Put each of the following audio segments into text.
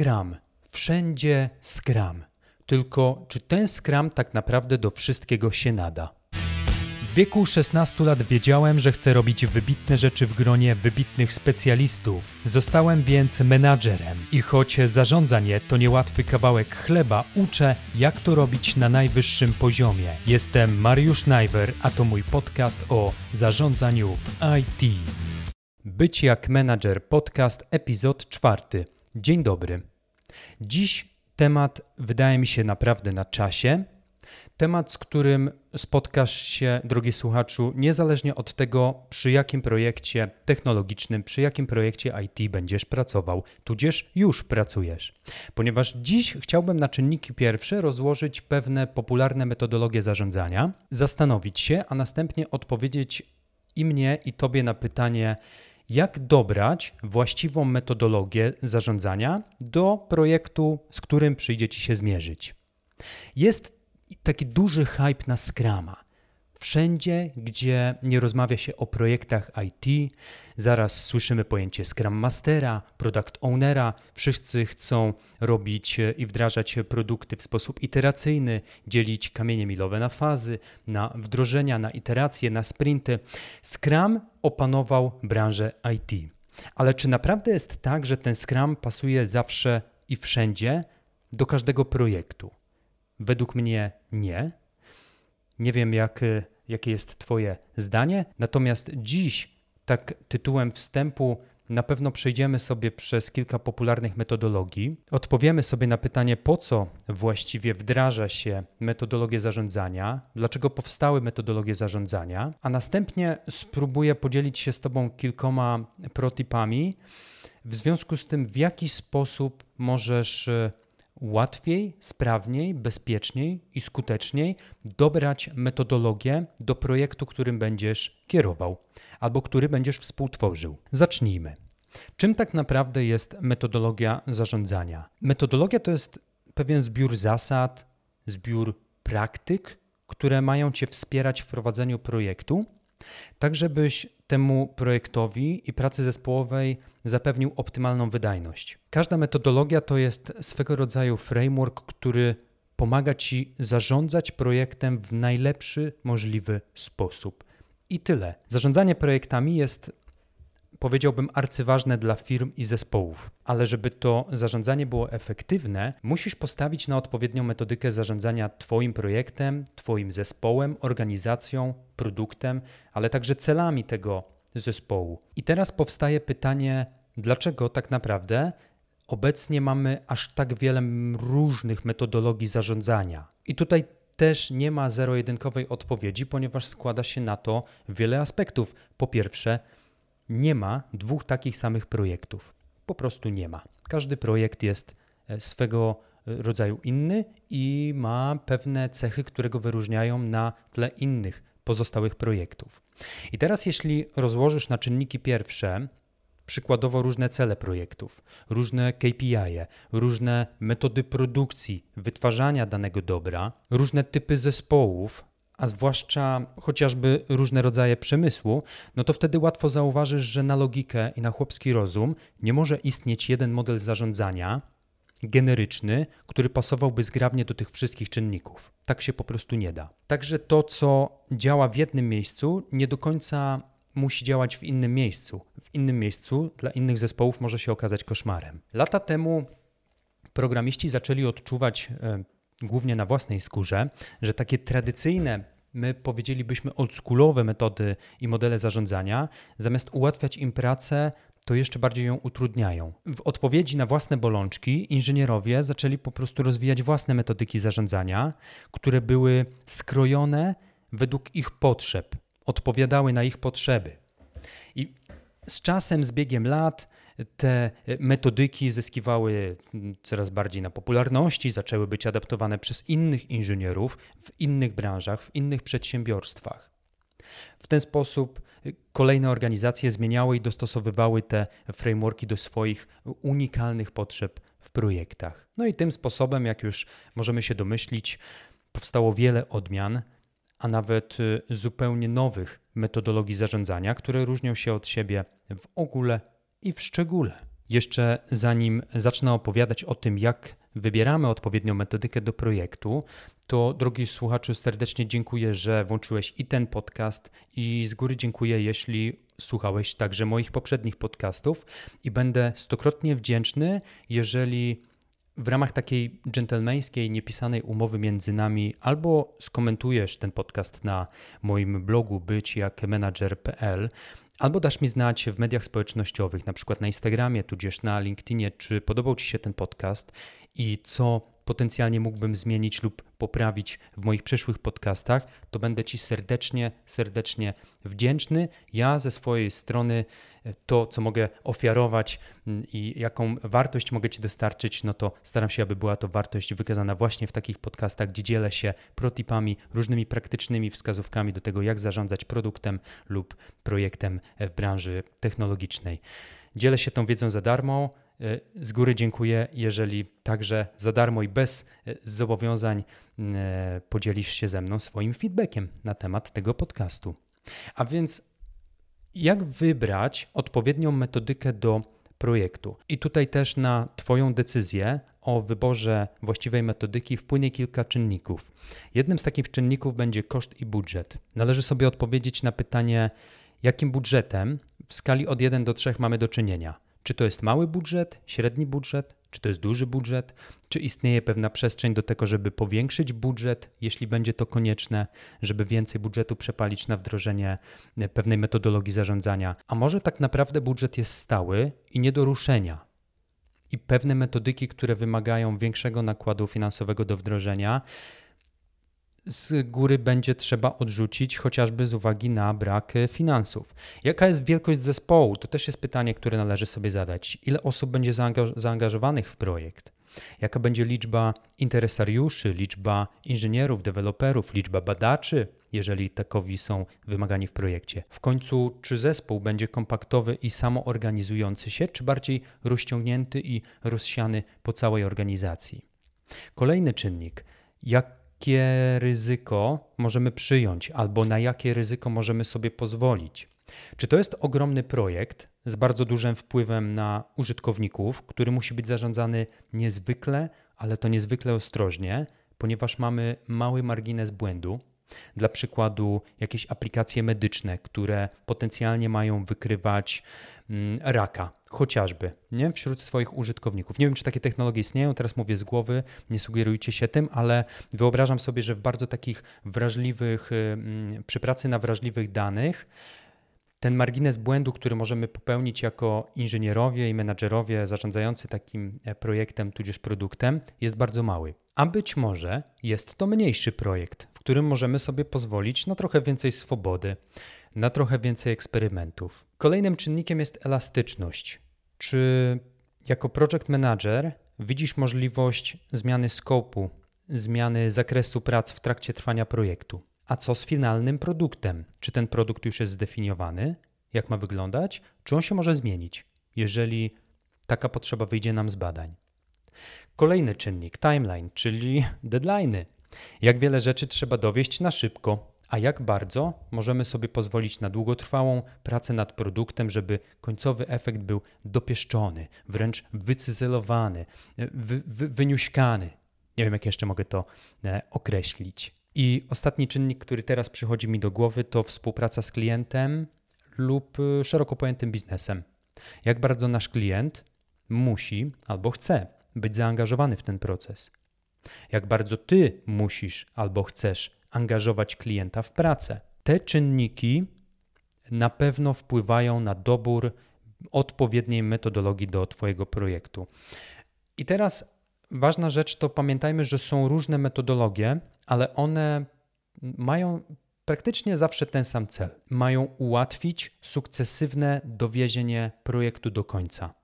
Scrum. Wszędzie Scrum. Tylko czy ten Scrum tak naprawdę do wszystkiego się nada? W wieku 16 lat wiedziałem, że chcę robić wybitne rzeczy w gronie wybitnych specjalistów. Zostałem więc menadżerem i choć zarządzanie to niełatwy kawałek chleba, uczę, jak to robić na najwyższym poziomie. Jestem Mariusz Najwer, a to mój podcast o zarządzaniu w IT. Być jak menadżer podcast, epizod czwarty. Dzień dobry. Dziś temat wydaje mi się naprawdę na czasie. Temat, z którym spotkasz się, drogi słuchaczu, niezależnie od tego, przy jakim projekcie technologicznym, przy jakim projekcie IT będziesz pracował, tudzież już pracujesz. Ponieważ dziś chciałbym na czynniki pierwsze rozłożyć pewne popularne metodologie zarządzania, zastanowić się, a następnie odpowiedzieć i mnie, i tobie na pytanie, jak dobrać właściwą metodologię zarządzania do projektu, z którym przyjdzie ci się zmierzyć. Jest taki duży hype na Scrama. Wszędzie, gdzie nie rozmawia się o projektach IT, zaraz słyszymy pojęcie Scrum Mastera, Product Ownera. Wszyscy chcą robić i wdrażać produkty w sposób iteracyjny, dzielić kamienie milowe na fazy, na wdrożenia, na iteracje, na sprinty. Scrum opanował branżę IT. Ale czy naprawdę jest tak, że ten Scrum pasuje zawsze i wszędzie do każdego projektu? Według mnie nie. Nie wiem, jak, jakie jest Twoje zdanie, natomiast dziś, tak tytułem wstępu, na pewno przejdziemy sobie przez kilka popularnych metodologii. Odpowiemy sobie na pytanie, po co właściwie wdraża się metodologię zarządzania, dlaczego powstały metodologie zarządzania, a następnie spróbuję podzielić się z Tobą kilkoma protipami w związku z tym, w jaki sposób możesz łatwiej, sprawniej, bezpieczniej i skuteczniej dobrać metodologię do projektu, którym będziesz kierował albo który będziesz współtworzył. Zacznijmy. Czym tak naprawdę jest metodologia zarządzania? Metodologia to jest pewien zbiór zasad, zbiór praktyk, które mają Cię wspierać w prowadzeniu projektu, tak żebyś temu projektowi i pracy zespołowej zapewnił optymalną wydajność. Każda metodologia to jest swego rodzaju framework, który pomaga Ci zarządzać projektem w najlepszy możliwy sposób. I tyle. Zarządzanie projektami jest, powiedziałbym, arcyważne dla firm i zespołów, ale żeby to zarządzanie było efektywne, musisz postawić na odpowiednią metodykę zarządzania Twoim projektem, Twoim zespołem, organizacją, produktem, ale także celami tego zespołu. I teraz powstaje pytanie, dlaczego tak naprawdę obecnie mamy aż tak wiele różnych metodologii zarządzania. I tutaj też nie ma zero-jedynkowej odpowiedzi, ponieważ składa się na to wiele aspektów. Po pierwsze, nie ma dwóch takich samych projektów. Po prostu nie ma. Każdy projekt jest e, swego e, rodzaju inny i ma pewne cechy, które go wyróżniają na tle innych pozostałych projektów. I teraz, jeśli rozłożysz na czynniki pierwsze, przykładowo różne cele projektów, różne KPI, różne metody produkcji, wytwarzania danego dobra, różne typy zespołów, a zwłaszcza chociażby różne rodzaje przemysłu, no to wtedy łatwo zauważysz, że na logikę i na chłopski rozum nie może istnieć jeden model zarządzania generyczny, który pasowałby zgrabnie do tych wszystkich czynników. Tak się po prostu nie da. Także to, co działa w jednym miejscu, nie do końca musi działać w innym miejscu. W innym miejscu dla innych zespołów może się okazać koszmarem. Lata temu programiści zaczęli odczuwać e, głównie na własnej skórze, że takie tradycyjne my powiedzielibyśmy oldschoolowe metody i modele zarządzania, zamiast ułatwiać im pracę, to jeszcze bardziej ją utrudniają. W odpowiedzi na własne bolączki inżynierowie zaczęli po prostu rozwijać własne metodyki zarządzania, które były skrojone według ich potrzeb, odpowiadały na ich potrzeby. I z czasem, z biegiem lat, te metodyki zyskiwały coraz bardziej na popularności, zaczęły być adaptowane przez innych inżynierów w innych branżach, w innych przedsiębiorstwach. W ten sposób kolejne organizacje zmieniały i dostosowywały te frameworki do swoich unikalnych potrzeb w projektach. No i tym sposobem, jak już możemy się domyślić, powstało wiele odmian, a nawet y, zupełnie nowych metodologii zarządzania, które różnią się od siebie w ogóle i w szczególe. Jeszcze zanim zacznę opowiadać o tym, jak wybieramy odpowiednią metodykę do projektu, to drogi słuchaczu, serdecznie dziękuję, że włączyłeś i ten podcast, i z góry dziękuję, jeśli słuchałeś także moich poprzednich podcastów, i będę stokrotnie wdzięczny, jeżeli w ramach takiej dżentelmeńskiej, niepisanej umowy między nami albo skomentujesz ten podcast na moim blogu byćjakmenadżer.pl, albo dasz mi znać w mediach społecznościowych, na przykład na Instagramie, tudzież na LinkedInie, czy podobał Ci się ten podcast i co potencjalnie mógłbym zmienić lub poprawić w moich przyszłych podcastach, to będę Ci serdecznie, serdecznie wdzięczny. Ja ze swojej strony e, to, co mogę ofiarować mm, i jaką wartość mogę Ci dostarczyć, no to staram się, aby była to wartość wykazana właśnie w takich podcastach, gdzie dzielę się protipami, różnymi praktycznymi wskazówkami do tego, jak zarządzać produktem lub projektem w branży technologicznej. Dzielę się tą wiedzą za darmo. E, z góry dziękuję, jeżeli także za darmo i bez e, zobowiązań e, podzielisz się ze mną swoim feedbackiem na temat tego podcastu. A więc, jak wybrać odpowiednią metodykę do projektu? I tutaj też na Twoją decyzję o wyborze właściwej metodyki wpłynie kilka czynników. Jednym z takich czynników będzie koszt i budżet. Należy sobie odpowiedzieć na pytanie, jakim budżetem w skali od 1 do 3 mamy do czynienia czy to jest mały budżet, średni budżet, czy to jest duży budżet, czy istnieje pewna przestrzeń do tego, żeby powiększyć budżet, jeśli będzie to konieczne, żeby więcej budżetu przepalić na wdrożenie e, pewnej metodologii zarządzania. A może tak naprawdę budżet jest stały i nie do ruszenia. I pewne metodyki, które wymagają większego nakładu finansowego do wdrożenia, z góry będzie trzeba odrzucić, chociażby z uwagi na brak e, finansów. Jaka jest wielkość zespołu? To też jest pytanie, które należy sobie zadać. Ile osób będzie zaangażowanych w projekt? Jaka będzie liczba interesariuszy, liczba inżynierów, deweloperów, liczba badaczy, jeżeli takowi są wymagani w projekcie? W końcu, czy zespół będzie kompaktowy i samoorganizujący się, czy bardziej rozciągnięty i rozsiany po całej organizacji? Kolejny czynnik. Jak jakie ryzyko możemy przyjąć albo na jakie ryzyko możemy sobie pozwolić. Czy to jest ogromny projekt z bardzo dużym wpływem na użytkowników, który musi być zarządzany niezwykle, ale to niezwykle ostrożnie, ponieważ mamy mały margines błędu, dla przykładu, jakieś aplikacje medyczne, które potencjalnie mają wykrywać mm, raka, chociażby, nie? wśród swoich użytkowników. Nie wiem, czy takie technologie istnieją, teraz mówię z głowy, nie sugerujcie się tym, ale wyobrażam sobie, że w bardzo takich wrażliwych, y, mm, przy pracy na wrażliwych danych, ten margines błędu, który możemy popełnić jako inżynierowie i menadżerowie zarządzający takim e, projektem tudzież produktem, jest bardzo mały. A być może jest to mniejszy projekt, w którym możemy sobie pozwolić na trochę więcej swobody, na trochę więcej eksperymentów. Kolejnym czynnikiem jest elastyczność. Czy jako project manager widzisz możliwość zmiany skopu, zmiany zakresu prac w trakcie trwania projektu? A co z finalnym produktem? Czy ten produkt już jest zdefiniowany? Jak ma wyglądać? Czy on się może zmienić, jeżeli taka potrzeba wyjdzie nam z badań? Kolejny czynnik timeline, czyli deadlines. Jak wiele rzeczy trzeba dowieść na szybko, a jak bardzo możemy sobie pozwolić na długotrwałą pracę nad produktem, żeby końcowy efekt był dopieszczony, wręcz wycyzelowany, wy, wy, wyniuśkany. Nie wiem, jak jeszcze mogę to e, określić. I ostatni czynnik, który teraz przychodzi mi do głowy, to współpraca z klientem lub y, szeroko pojętym biznesem. Jak bardzo nasz klient musi albo chce być zaangażowany w ten proces. Jak bardzo ty musisz albo chcesz angażować klienta w pracę. Te czynniki na pewno wpływają na dobór odpowiedniej metodologii do Twojego projektu. I teraz ważna rzecz to pamiętajmy, że są różne metodologie, ale one mają praktycznie zawsze ten sam cel. Mają ułatwić sukcesywne dowiezienie projektu do końca.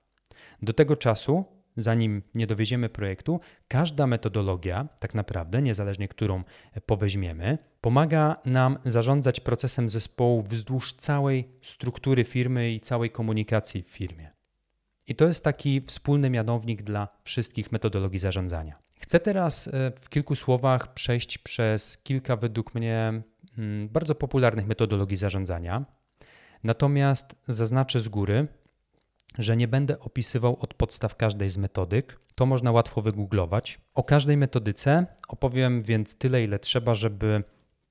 Do tego czasu, zanim nie dowieziemy projektu, każda metodologia, tak naprawdę, niezależnie którą poweźmiemy, pomaga nam zarządzać procesem zespołu wzdłuż całej struktury firmy i całej komunikacji w firmie. I to jest taki wspólny mianownik dla wszystkich metodologii zarządzania. Chcę teraz e, w kilku słowach przejść przez kilka według mnie mm, bardzo popularnych metodologii zarządzania. Natomiast zaznaczę z góry, że nie będę opisywał od podstaw każdej z metodyk. To można łatwo wygooglować. O każdej metodyce opowiem więc tyle, ile trzeba, żeby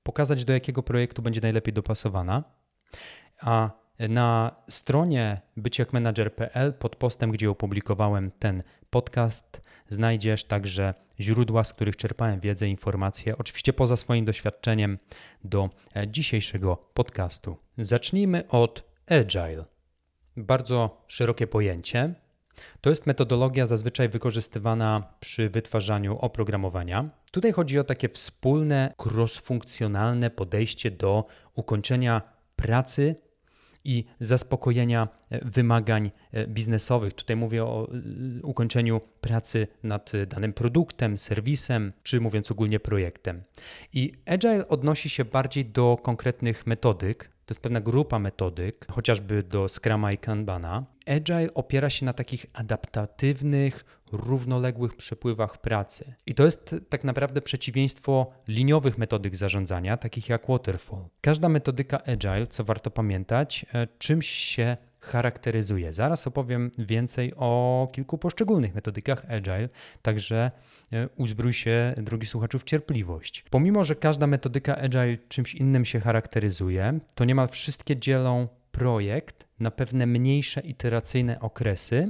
pokazać, do jakiego projektu będzie najlepiej dopasowana. A na stronie byciakmanager.pl pod postem, gdzie opublikowałem ten podcast, znajdziesz także źródła, z których czerpałem wiedzę, informacje, oczywiście poza swoim doświadczeniem do e, dzisiejszego podcastu. Zacznijmy od Agile. Bardzo szerokie pojęcie. To jest metodologia zazwyczaj wykorzystywana przy wytwarzaniu oprogramowania. Tutaj chodzi o takie wspólne, cross-funkcjonalne podejście do ukończenia pracy i zaspokojenia e, wymagań e, biznesowych. Tutaj mówię o e, ukończeniu pracy nad danym produktem, serwisem, czy mówiąc ogólnie projektem. I Agile odnosi się bardziej do konkretnych metodyk, to jest pewna grupa metodyk, chociażby do Scruma i Kanbana. Agile opiera się na takich adaptatywnych, równoległych przepływach pracy. I to jest tak naprawdę przeciwieństwo liniowych metodyk zarządzania, takich jak Waterfall. Każda metodyka Agile, co warto pamiętać, e, czymś się charakteryzuje. Zaraz opowiem więcej o kilku poszczególnych metodykach Agile, także e, uzbrój się, drogi słuchaczu, w cierpliwość. Pomimo, że każda metodyka Agile czymś innym się charakteryzuje, to niemal wszystkie dzielą projekt na pewne mniejsze iteracyjne okresy,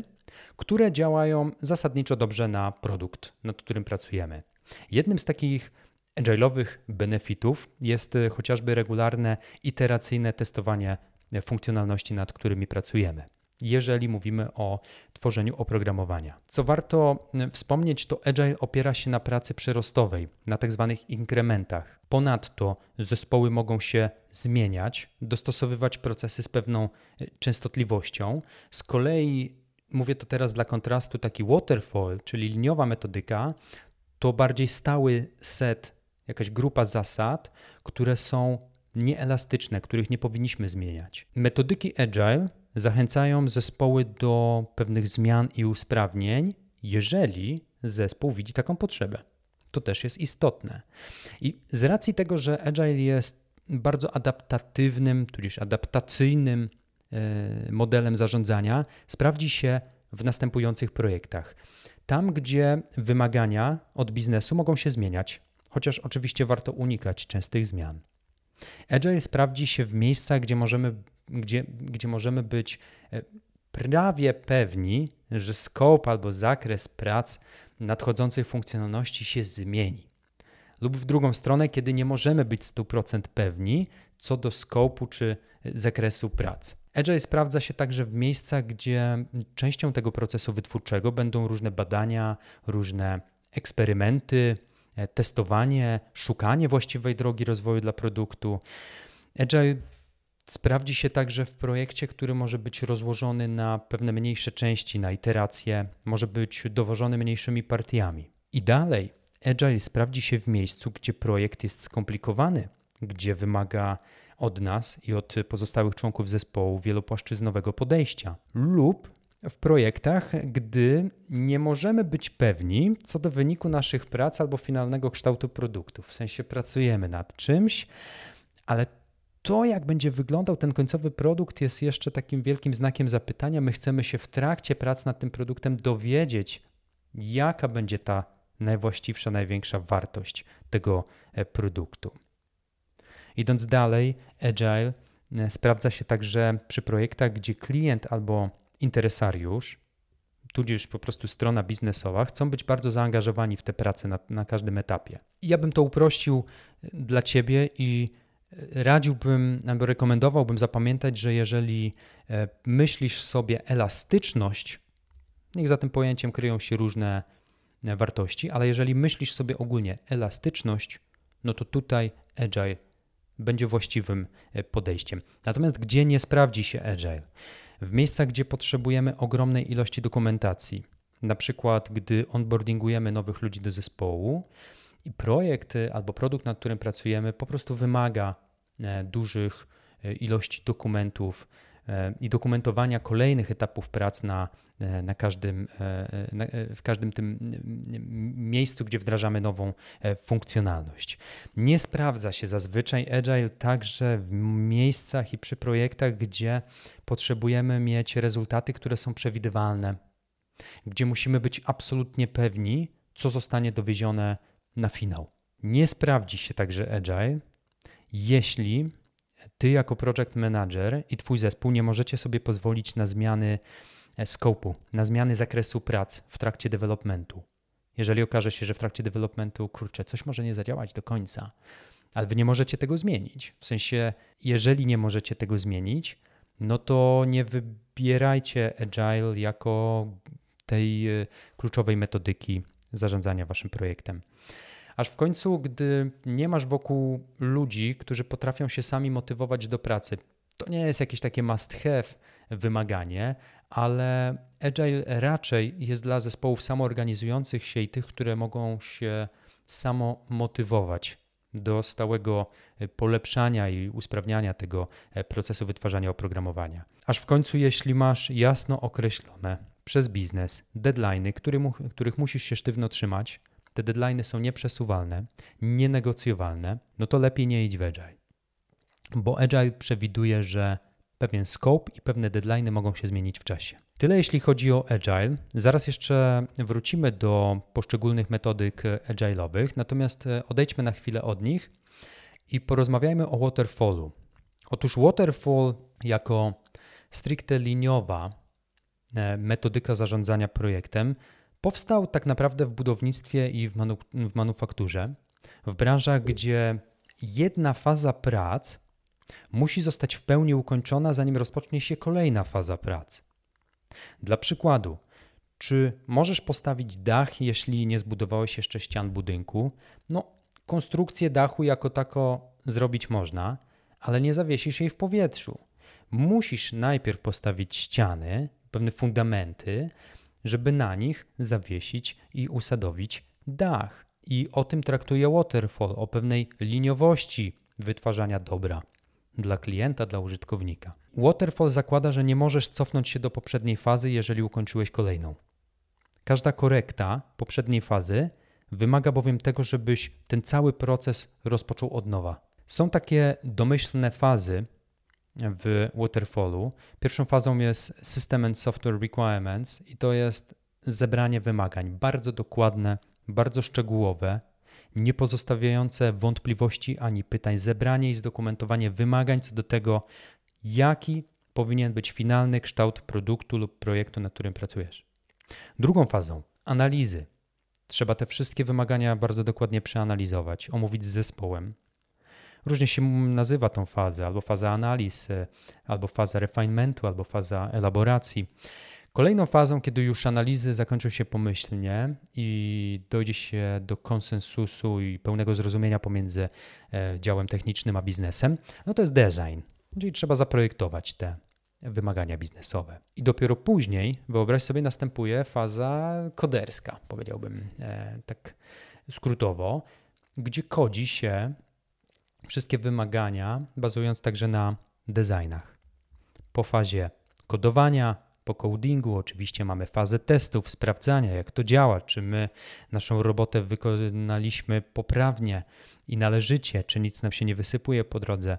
które działają zasadniczo dobrze na produkt, nad którym pracujemy. Jednym z takich agile'owych benefitów jest e, chociażby regularne iteracyjne testowanie funkcjonalności, nad którymi pracujemy. Jeżeli mówimy o tworzeniu oprogramowania. Co warto wspomnieć, to Agile opiera się na pracy przyrostowej, na tak zwanych inkrementach. Ponadto zespoły mogą się zmieniać, dostosowywać procesy z pewną e, częstotliwością. Z kolei, mówię to teraz dla kontrastu, taki waterfall, czyli liniowa metodyka, to bardziej stały set, jakaś grupa zasad, które są nieelastyczne, których nie powinniśmy zmieniać. Metodyki Agile zachęcają zespoły do pewnych zmian i usprawnień, jeżeli zespół widzi taką potrzebę. To też jest istotne. I z racji tego, że Agile jest bardzo adaptatywnym, tudzież adaptacyjnym modelem zarządzania, sprawdzi się w następujących projektach. Tam, gdzie wymagania od biznesu mogą się zmieniać, chociaż oczywiście warto unikać częstych zmian. Agile sprawdzi się w miejscach, gdzie możemy, gdzie, gdzie możemy być e, prawie pewni, że scope albo zakres prac nadchodzących funkcjonalności się zmieni. Lub w drugą stronę, kiedy nie możemy być 100% pewni co do scope'u czy zakresu prac. Agile sprawdza się także w miejscach, gdzie częścią tego procesu wytwórczego będą różne badania, różne eksperymenty, E, testowanie, szukanie właściwej drogi rozwoju dla produktu. Agile sprawdzi się także w projekcie, który może być rozłożony na pewne mniejsze części, na iteracje, może być dowożony mniejszymi partiami. I dalej, Agile sprawdzi się w miejscu, gdzie projekt jest skomplikowany, gdzie wymaga od nas i od pozostałych członków zespołu wielopłaszczyznowego podejścia, lub w projektach, gdy nie możemy być pewni co do wyniku naszych prac albo finalnego kształtu produktu. W sensie pracujemy nad czymś, ale to, jak będzie wyglądał ten końcowy produkt, jest jeszcze takim wielkim znakiem zapytania. My chcemy się w trakcie prac nad tym produktem dowiedzieć, jaka będzie ta najwłaściwsza, największa wartość tego e, produktu. Idąc dalej, Agile e, sprawdza się także przy projektach, gdzie klient albo interesariusz, tudzież po prostu strona biznesowa, chcą być bardzo zaangażowani w te prace na, na każdym etapie. Ja bym to uprościł e, dla Ciebie i e, radziłbym albo rekomendowałbym zapamiętać, że jeżeli myślisz sobie elastyczność, niech za tym pojęciem kryją się różne wartości, ale jeżeli myślisz sobie ogólnie elastyczność, no to tutaj agile będzie właściwym podejściem. Natomiast gdzie nie sprawdzi się agile? w miejscach, gdzie potrzebujemy ogromnej ilości dokumentacji. Na przykład, gdy onboardingujemy nowych ludzi do zespołu i projekt albo produkt, nad którym pracujemy, po prostu wymaga e, dużych e, ilości dokumentów, e, i dokumentowania kolejnych etapów prac na, e, na każdym, na, w każdym tym miejscu, gdzie wdrażamy nową funkcjonalność. Nie sprawdza się zazwyczaj Agile także w miejscach i przy projektach, gdzie potrzebujemy mieć rezultaty, które są przewidywalne, gdzie musimy być absolutnie pewni, co zostanie dowiezione na finał. Nie sprawdzi się także Agile, jeśli ty jako project manager i twój zespół nie możecie sobie pozwolić na zmiany e, scope'u, na zmiany zakresu prac w trakcie developmentu. Jeżeli okaże się, że w trakcie developmentu, kurczę, coś może nie zadziałać do końca, ale wy nie możecie tego zmienić. W sensie, jeżeli nie możecie tego zmienić, no to nie wybierajcie Agile jako tej e, kluczowej metodyki zarządzania waszym projektem. Aż w końcu, gdy nie masz wokół ludzi, którzy potrafią się sami motywować do pracy, to nie jest jakieś takie must have wymaganie, ale Agile raczej jest dla zespołów samoorganizujących się i tych, które mogą się samo motywować do stałego polepszania i usprawniania tego procesu wytwarzania oprogramowania. Aż w końcu, jeśli masz jasno określone przez biznes deadlines, których musisz się sztywno trzymać, te deadlines są nieprzesuwalne, nienegocjowalne, no to lepiej nie idź w Agile. Bo Agile przewiduje, że pewien scope i pewne deadlines mogą się zmienić w czasie. Tyle jeśli chodzi o Agile. Zaraz jeszcze wrócimy do poszczególnych metodyk agile'owych, natomiast e, odejdźmy na chwilę od nich i porozmawiajmy o waterfallu. Otóż waterfall jako stricte liniowa e, metodyka zarządzania projektem Powstał tak naprawdę w budownictwie i w, manu w manufakturze, w branżach, gdzie jedna faza prac musi zostać w pełni ukończona, zanim rozpocznie się kolejna faza prac. Dla przykładu, czy możesz postawić dach, jeśli nie zbudowałeś jeszcze ścian budynku? No, konstrukcję dachu jako tako zrobić można, ale nie zawiesisz jej w powietrzu. Musisz najpierw postawić ściany, pewne fundamenty, żeby na nich zawiesić i usadowić dach. I o tym traktuje Waterfall, o pewnej liniowości wytwarzania dobra dla klienta, dla użytkownika. Waterfall zakłada, że nie możesz cofnąć się do poprzedniej fazy, jeżeli ukończyłeś kolejną. Każda korekta poprzedniej fazy wymaga bowiem tego, żebyś ten cały proces rozpoczął od nowa. Są takie domyślne fazy, w Waterfallu. Pierwszą fazą jest System and Software Requirements i to jest zebranie wymagań, bardzo dokładne, bardzo szczegółowe, nie pozostawiające wątpliwości ani pytań, zebranie i zdokumentowanie wymagań co do tego, jaki powinien być finalny kształt produktu lub projektu, nad którym pracujesz. Drugą fazą analizy. Trzeba te wszystkie wymagania bardzo dokładnie przeanalizować, omówić z zespołem, Różnie się nazywa tą fazę, albo faza analiz, albo faza refinementu, albo faza elaboracji. Kolejną fazą, kiedy już analizy zakończą się pomyślnie i dojdzie się do konsensusu i pełnego zrozumienia pomiędzy e, działem technicznym a biznesem, no to jest design, czyli trzeba zaprojektować te wymagania biznesowe. I dopiero później, wyobraź sobie, następuje faza koderska, powiedziałbym e, tak skrótowo, gdzie kodzi się wszystkie wymagania, bazując także na designach. Po fazie kodowania, po codingu oczywiście mamy fazę testów, sprawdzania, jak to działa, czy my naszą robotę wykonaliśmy poprawnie i należycie, czy nic nam się nie wysypuje po drodze.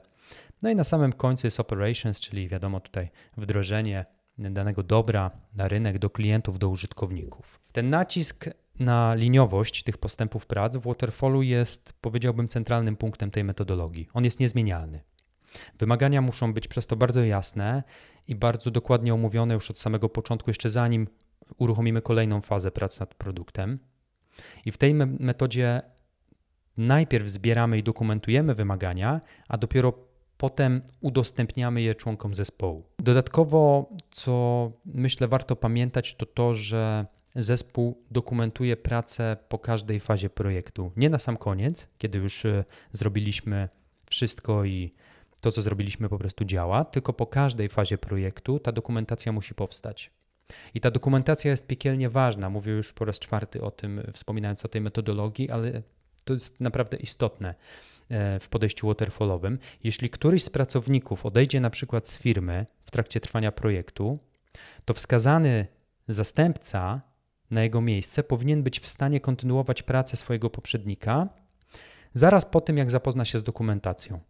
No i na samym końcu jest operations, czyli wiadomo tutaj wdrożenie danego dobra na rynek, do klientów, do użytkowników. Ten nacisk na liniowość tych postępów prac w Waterfallu jest, powiedziałbym, centralnym punktem tej metodologii. On jest niezmienialny. Wymagania muszą być przez to bardzo jasne i bardzo dokładnie omówione już od samego początku, jeszcze zanim uruchomimy kolejną fazę prac nad produktem. I w tej metodzie najpierw zbieramy i dokumentujemy wymagania, a dopiero potem udostępniamy je członkom zespołu. Dodatkowo, co myślę warto pamiętać, to to, że zespół dokumentuje pracę po każdej fazie projektu. Nie na sam koniec, kiedy już e, zrobiliśmy wszystko i to, co zrobiliśmy, po prostu działa, tylko po każdej fazie projektu ta dokumentacja musi powstać. I ta dokumentacja jest piekielnie ważna. Mówię już po raz czwarty o tym, wspominając o tej metodologii, ale To jest naprawdę istotne e, w podejściu waterfallowym. Jeśli któryś z pracowników odejdzie na przykład z firmy w trakcie trwania projektu, to wskazany zastępca na jego miejsce powinien być w stanie kontynuować pracę swojego poprzednika zaraz po tym, jak zapozna się z dokumentacją.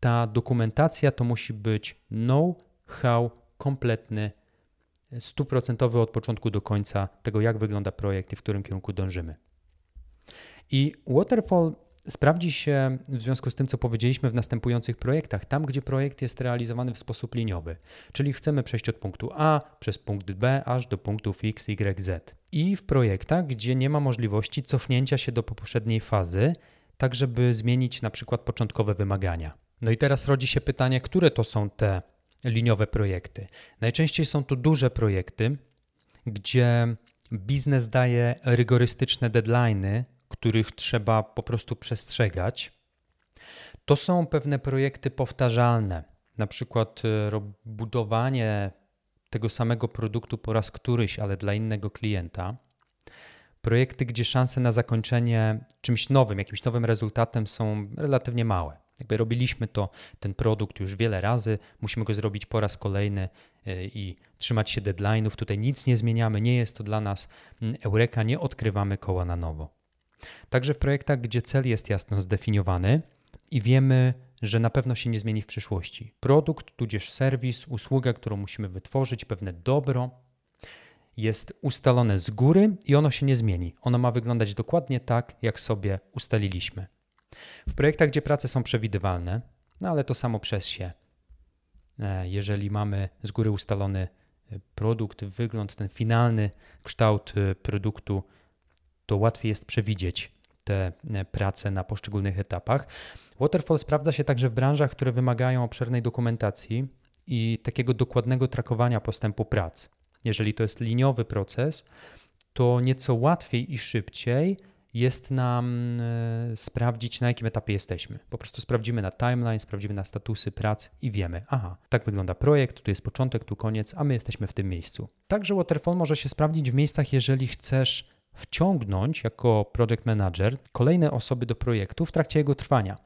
Ta dokumentacja to musi być know-how kompletny, stuprocentowy od początku do końca tego, jak wygląda projekt i w którym kierunku dążymy. I Waterfall sprawdzi się w związku z tym, co powiedzieliśmy w następujących projektach, tam gdzie projekt jest realizowany w sposób liniowy, czyli chcemy przejść od punktu A przez punkt B aż do punktów X, Y, Z. I w projektach, gdzie nie ma możliwości cofnięcia się do poprzedniej fazy, tak żeby zmienić na przykład początkowe wymagania. No i teraz rodzi się pytanie, które to są te liniowe projekty. Najczęściej są to duże projekty, gdzie biznes daje rygorystyczne deadlines, których trzeba po prostu przestrzegać. To są pewne projekty powtarzalne, na przykład e, budowanie tego samego produktu po raz któryś, ale dla innego klienta. Projekty, gdzie szanse na zakończenie czymś nowym, jakimś nowym rezultatem są relatywnie małe. Jakby robiliśmy to, ten produkt już wiele razy, musimy go zrobić po raz kolejny e, i trzymać się deadline'ów. Tutaj nic nie zmieniamy, nie jest to dla nas mm, eureka, nie odkrywamy koła na nowo. Także w projektach, gdzie cel jest jasno zdefiniowany i wiemy, że na pewno się nie zmieni w przyszłości. Produkt, tudzież serwis, usługa, którą musimy wytworzyć, pewne dobro jest ustalone z góry i ono się nie zmieni. Ono ma wyglądać dokładnie tak, jak sobie ustaliliśmy. W projektach, gdzie prace są przewidywalne, no ale to samo przez się. E, jeżeli mamy z góry ustalony e, produkt, wygląd, ten finalny kształt e, produktu, to łatwiej jest przewidzieć te prace na poszczególnych etapach. Waterfall sprawdza się także w branżach, które wymagają obszernej dokumentacji i takiego dokładnego trakowania postępu prac. Jeżeli to jest liniowy proces, to nieco łatwiej i szybciej jest nam e, sprawdzić, na jakim etapie jesteśmy. Po prostu sprawdzimy na timeline, sprawdzimy na statusy prac i wiemy, aha, tak wygląda projekt, tu jest początek, tu koniec, a my jesteśmy w tym miejscu. Także Waterfall może się sprawdzić w miejscach, jeżeli chcesz wciągnąć jako project manager kolejne osoby do projektu w trakcie jego trwania.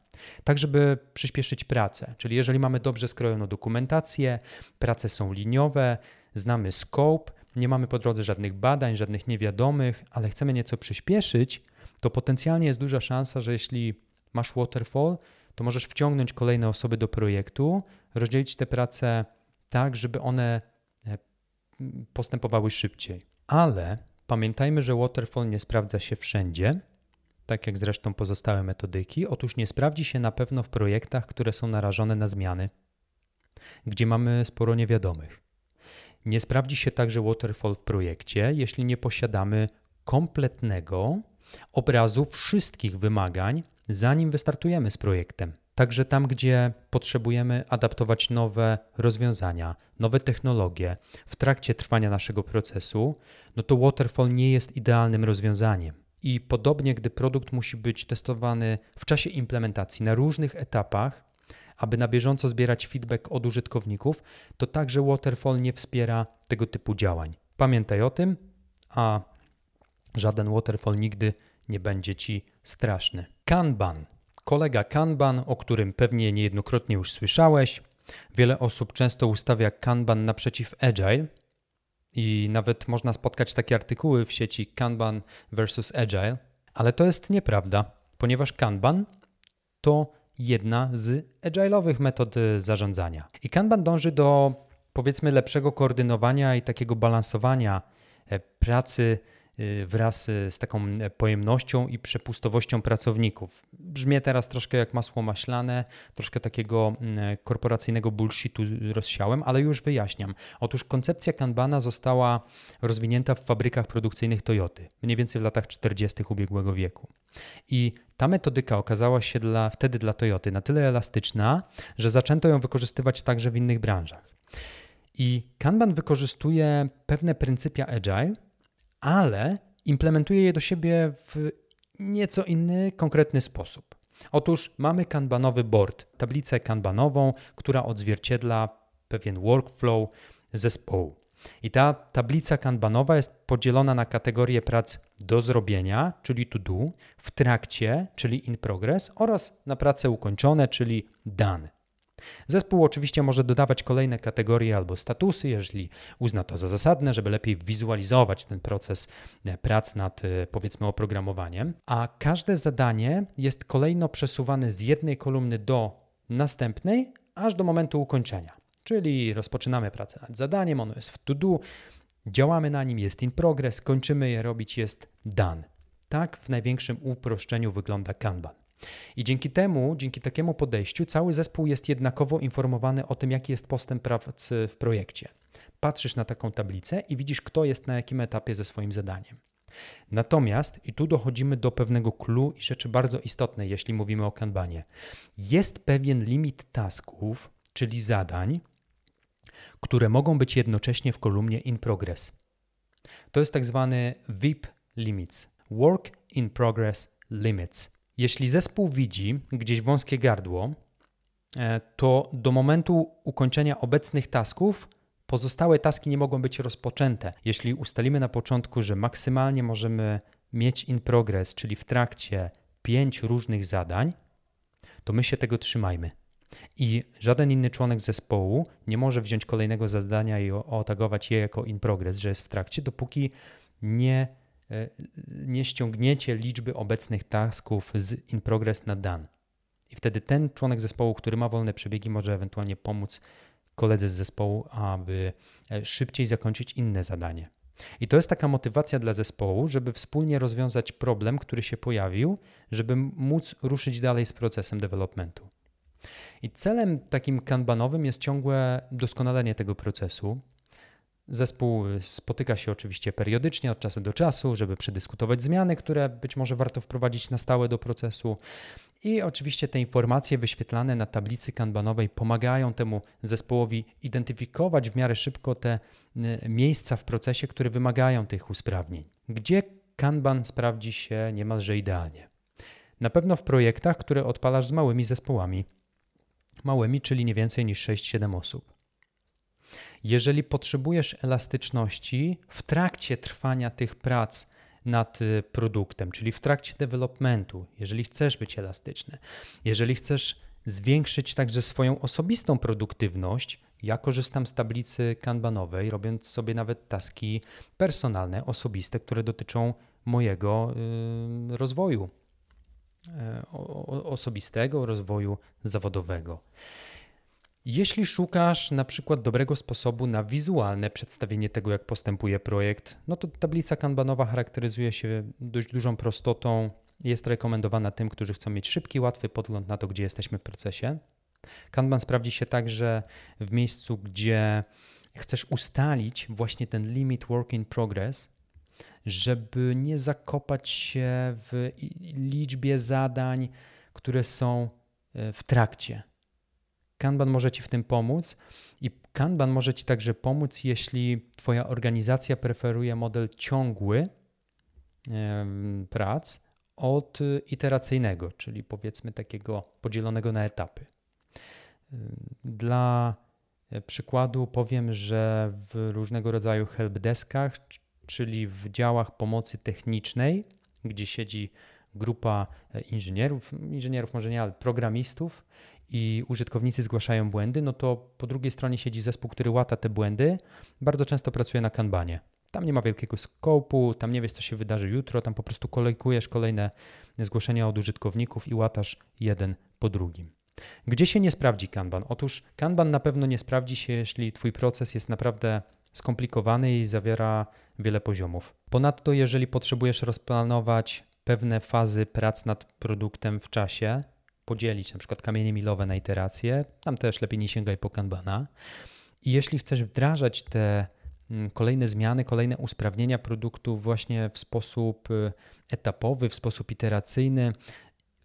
Tak, żeby przyspieszyć pracę. Czyli jeżeli mamy dobrze skrojoną dokumentację, prace są liniowe, znamy scope, nie mamy po drodze żadnych badań, żadnych niewiadomych, ale chcemy nieco przyspieszyć, to potencjalnie jest duża szansa, że jeśli masz waterfall, to możesz wciągnąć kolejne osoby do projektu, rozdzielić te prace tak, żeby one e, postępowały szybciej. Ale pamiętajmy, że waterfall nie sprawdza się wszędzie, tak jak zresztą pozostałe metodyki. Otóż nie sprawdzi się na pewno w projektach, które są narażone na zmiany, gdzie mamy sporo niewiadomych. Nie sprawdzi się także waterfall w projekcie, jeśli nie posiadamy kompletnego obrazu wszystkich wymagań, zanim wystartujemy z projektem. Także tam, gdzie potrzebujemy adaptować nowe rozwiązania, nowe technologie w trakcie trwania naszego procesu, no to waterfall nie jest idealnym rozwiązaniem. I podobnie, gdy produkt musi być testowany w czasie implementacji na różnych etapach, aby na bieżąco zbierać feedback od użytkowników, to także Waterfall nie wspiera tego typu działań. Pamiętaj o tym, a żaden Waterfall nigdy nie będzie ci straszny. Kanban. Kolega Kanban, o którym pewnie niejednokrotnie już słyszałeś. Wiele osób często ustawia Kanban naprzeciw Agile i nawet można spotkać takie artykuły w sieci Kanban versus Agile, ale to jest nieprawda, ponieważ Kanban to jedna z agile'owych metod y, zarządzania. I Kanban dąży do powiedzmy lepszego koordynowania i takiego balansowania e, pracy wraz y, z taką e, pojemnością i przepustowością pracowników. Brzmi teraz troszkę jak masło maślane, troszkę takiego mm, korporacyjnego bullshitu rozsiałem, ale już wyjaśniam. Otóż koncepcja Kanbana została rozwinięta w fabrykach produkcyjnych Toyoty, mniej więcej w latach 40. ubiegłego wieku. I ta metodyka okazała się dla, wtedy dla Toyoty na tyle elastyczna, że zaczęto ją wykorzystywać także w innych branżach. I Kanban wykorzystuje pewne pryncypia agile, ale implementuje je do siebie w nieco inny, konkretny sposób. Otóż mamy kanbanowy board, tablicę kanbanową, która odzwierciedla pewien workflow zespołu. I ta tablica kanbanowa jest podzielona na kategorie prac do zrobienia, czyli to do, w trakcie, czyli in progress, oraz na prace ukończone, czyli done. Zespół oczywiście może dodawać kolejne kategorie albo statusy, jeżeli uzna to za zasadne, żeby lepiej wizualizować ten proces e, prac nad e, powiedzmy oprogramowaniem, a każde zadanie jest kolejno przesuwane z jednej kolumny do następnej, aż do momentu ukończenia. Czyli rozpoczynamy pracę nad zadaniem, ono jest w to do, działamy na nim, jest in progress, kończymy je robić, jest done. Tak w największym uproszczeniu wygląda Kanban. I dzięki temu, dzięki takiemu podejściu, cały zespół jest jednakowo informowany o tym, jaki jest postęp pracy w projekcie. Patrzysz na taką tablicę i widzisz, kto jest na jakim etapie ze swoim zadaniem. Natomiast, i tu dochodzimy do pewnego clue i rzeczy bardzo istotnej, jeśli mówimy o Kanbanie. Jest pewien limit tasków, czyli zadań, które mogą być jednocześnie w kolumnie in progress. To jest tak zwany VIP limits, Work in Progress Limits. Jeśli zespół widzi gdzieś wąskie gardło, e, to do momentu ukończenia obecnych tasków pozostałe taski nie mogą być rozpoczęte. Jeśli ustalimy na początku, że maksymalnie możemy mieć in progress, czyli w trakcie pięć różnych zadań, to my się tego trzymajmy. I żaden inny członek zespołu nie może wziąć kolejnego zadania i otagować je jako in progress, że jest w trakcie, dopóki nie nie ściągniecie liczby obecnych tasków z in progress na done. I wtedy ten członek zespołu, który ma wolne przebiegi, może ewentualnie pomóc koledze z zespołu, aby e, szybciej zakończyć inne zadanie. I to jest taka motywacja dla zespołu, żeby wspólnie rozwiązać problem, który się pojawił, żeby móc ruszyć dalej z procesem developmentu. I celem takim kanbanowym jest ciągłe doskonalenie tego procesu, Zespół spotyka się oczywiście periodycznie od czasu do czasu, żeby przedyskutować zmiany, które być może warto wprowadzić na stałe do procesu. I oczywiście te informacje wyświetlane na tablicy kanbanowej pomagają temu zespołowi identyfikować w miarę szybko te y, miejsca w procesie, które wymagają tych usprawnień. Gdzie kanban sprawdzi się niemalże idealnie? Na pewno w projektach, które odpalasz z małymi zespołami. Małymi, czyli nie więcej niż 6-7 osób. Jeżeli potrzebujesz elastyczności w trakcie trwania tych prac nad y, produktem, czyli w trakcie developmentu, jeżeli chcesz być elastyczny, jeżeli chcesz zwiększyć także swoją osobistą produktywność, ja korzystam z tablicy kanbanowej, robiąc sobie nawet taski personalne, osobiste, które dotyczą mojego y, rozwoju y, osobistego, rozwoju zawodowego. Jeśli szukasz na przykład dobrego sposobu na wizualne przedstawienie tego, jak postępuje projekt, no to tablica kanbanowa charakteryzuje się dość dużą prostotą. Jest rekomendowana tym, którzy chcą mieć szybki, łatwy podgląd na to, gdzie jesteśmy w procesie. Kanban sprawdzi się także w miejscu, gdzie chcesz ustalić właśnie ten limit work in progress, żeby nie zakopać się w liczbie zadań, które są e, w trakcie Kanban może Ci w tym pomóc i Kanban może Ci także pomóc, jeśli Twoja organizacja preferuje model ciągły prac od iteracyjnego, czyli powiedzmy takiego podzielonego na etapy. Dla przykładu powiem, że w różnego rodzaju helpdeskach, czyli w działach pomocy technicznej, gdzie siedzi grupa inżynierów, inżynierów może nie, ale programistów, i użytkownicy zgłaszają błędy, no to po drugiej stronie siedzi zespół, który łata te błędy. Bardzo często pracuje na kanbanie. Tam nie ma wielkiego skopu, tam nie wiesz, co się wydarzy jutro, tam po prostu kolejkujesz kolejne zgłoszenia od użytkowników i łatasz jeden po drugim. Gdzie się nie sprawdzi Kanban? Otóż Kanban na pewno nie sprawdzi się, jeśli Twój proces jest naprawdę skomplikowany i zawiera wiele poziomów. Ponadto, jeżeli potrzebujesz rozplanować pewne fazy prac nad produktem w czasie, podzielić na przykład kamienie milowe na iteracje, tam też lepiej nie sięgaj po Kanbana. I jeśli chcesz wdrażać te mm, kolejne zmiany, kolejne usprawnienia produktu właśnie w sposób y, etapowy, w sposób iteracyjny,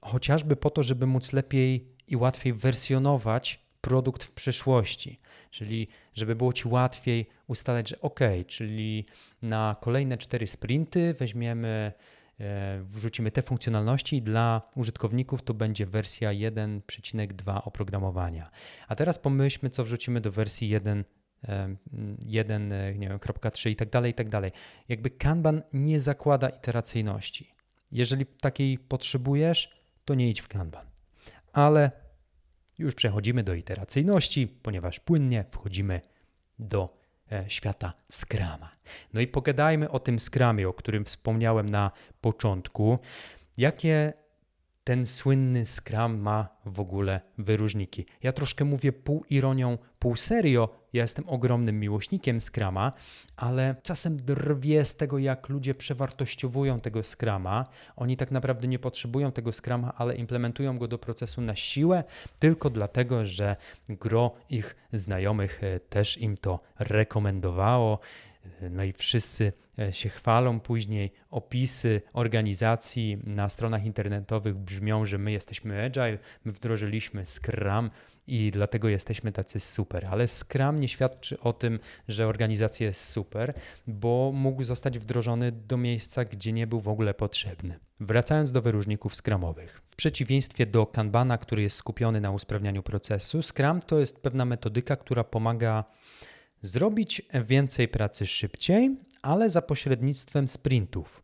chociażby po to, żeby móc lepiej i łatwiej wersjonować produkt w przyszłości, czyli żeby było Ci łatwiej ustalać, że ok, czyli na kolejne cztery sprinty weźmiemy wrzucimy te funkcjonalności dla użytkowników to będzie wersja 1.2 oprogramowania. A teraz pomyślmy, co wrzucimy do wersji 1 1, nie wiem, kropka 3 i tak dalej, i tak dalej. Jakby Kanban nie zakłada iteracyjności. Jeżeli takiej potrzebujesz, to nie idź w Kanban. Ale już przechodzimy do iteracyjności, ponieważ płynnie wchodzimy do e, świata Scrama. No i pogadajmy o tym Scramie, o którym wspomniałem na początku. Jakie ten słynny Scrum ma w ogóle wyróżniki. Ja troszkę mówię pół ironią, pół serio. Ja jestem ogromnym miłośnikiem Scrama, ale czasem drwię z tego, jak ludzie przewartościowują tego Scrama. Oni tak naprawdę nie potrzebują tego Scrama, ale implementują go do procesu na siłę, tylko dlatego, że gro ich znajomych e, też im to rekomendowało. No i wszyscy e, się chwalą później. Opisy organizacji na stronach internetowych brzmią, że my jesteśmy agile, my wdrożyliśmy Scrum i dlatego jesteśmy tacy super. Ale Scrum nie świadczy o tym, że organizacja jest super, bo mógł zostać wdrożony do miejsca, gdzie nie był w ogóle potrzebny. Wracając do wyróżników Scrumowych. W przeciwieństwie do Kanbana, który jest skupiony na usprawnianiu procesu, Scrum to jest pewna metodyka, która pomaga zrobić więcej pracy szybciej, ale za pośrednictwem sprintów.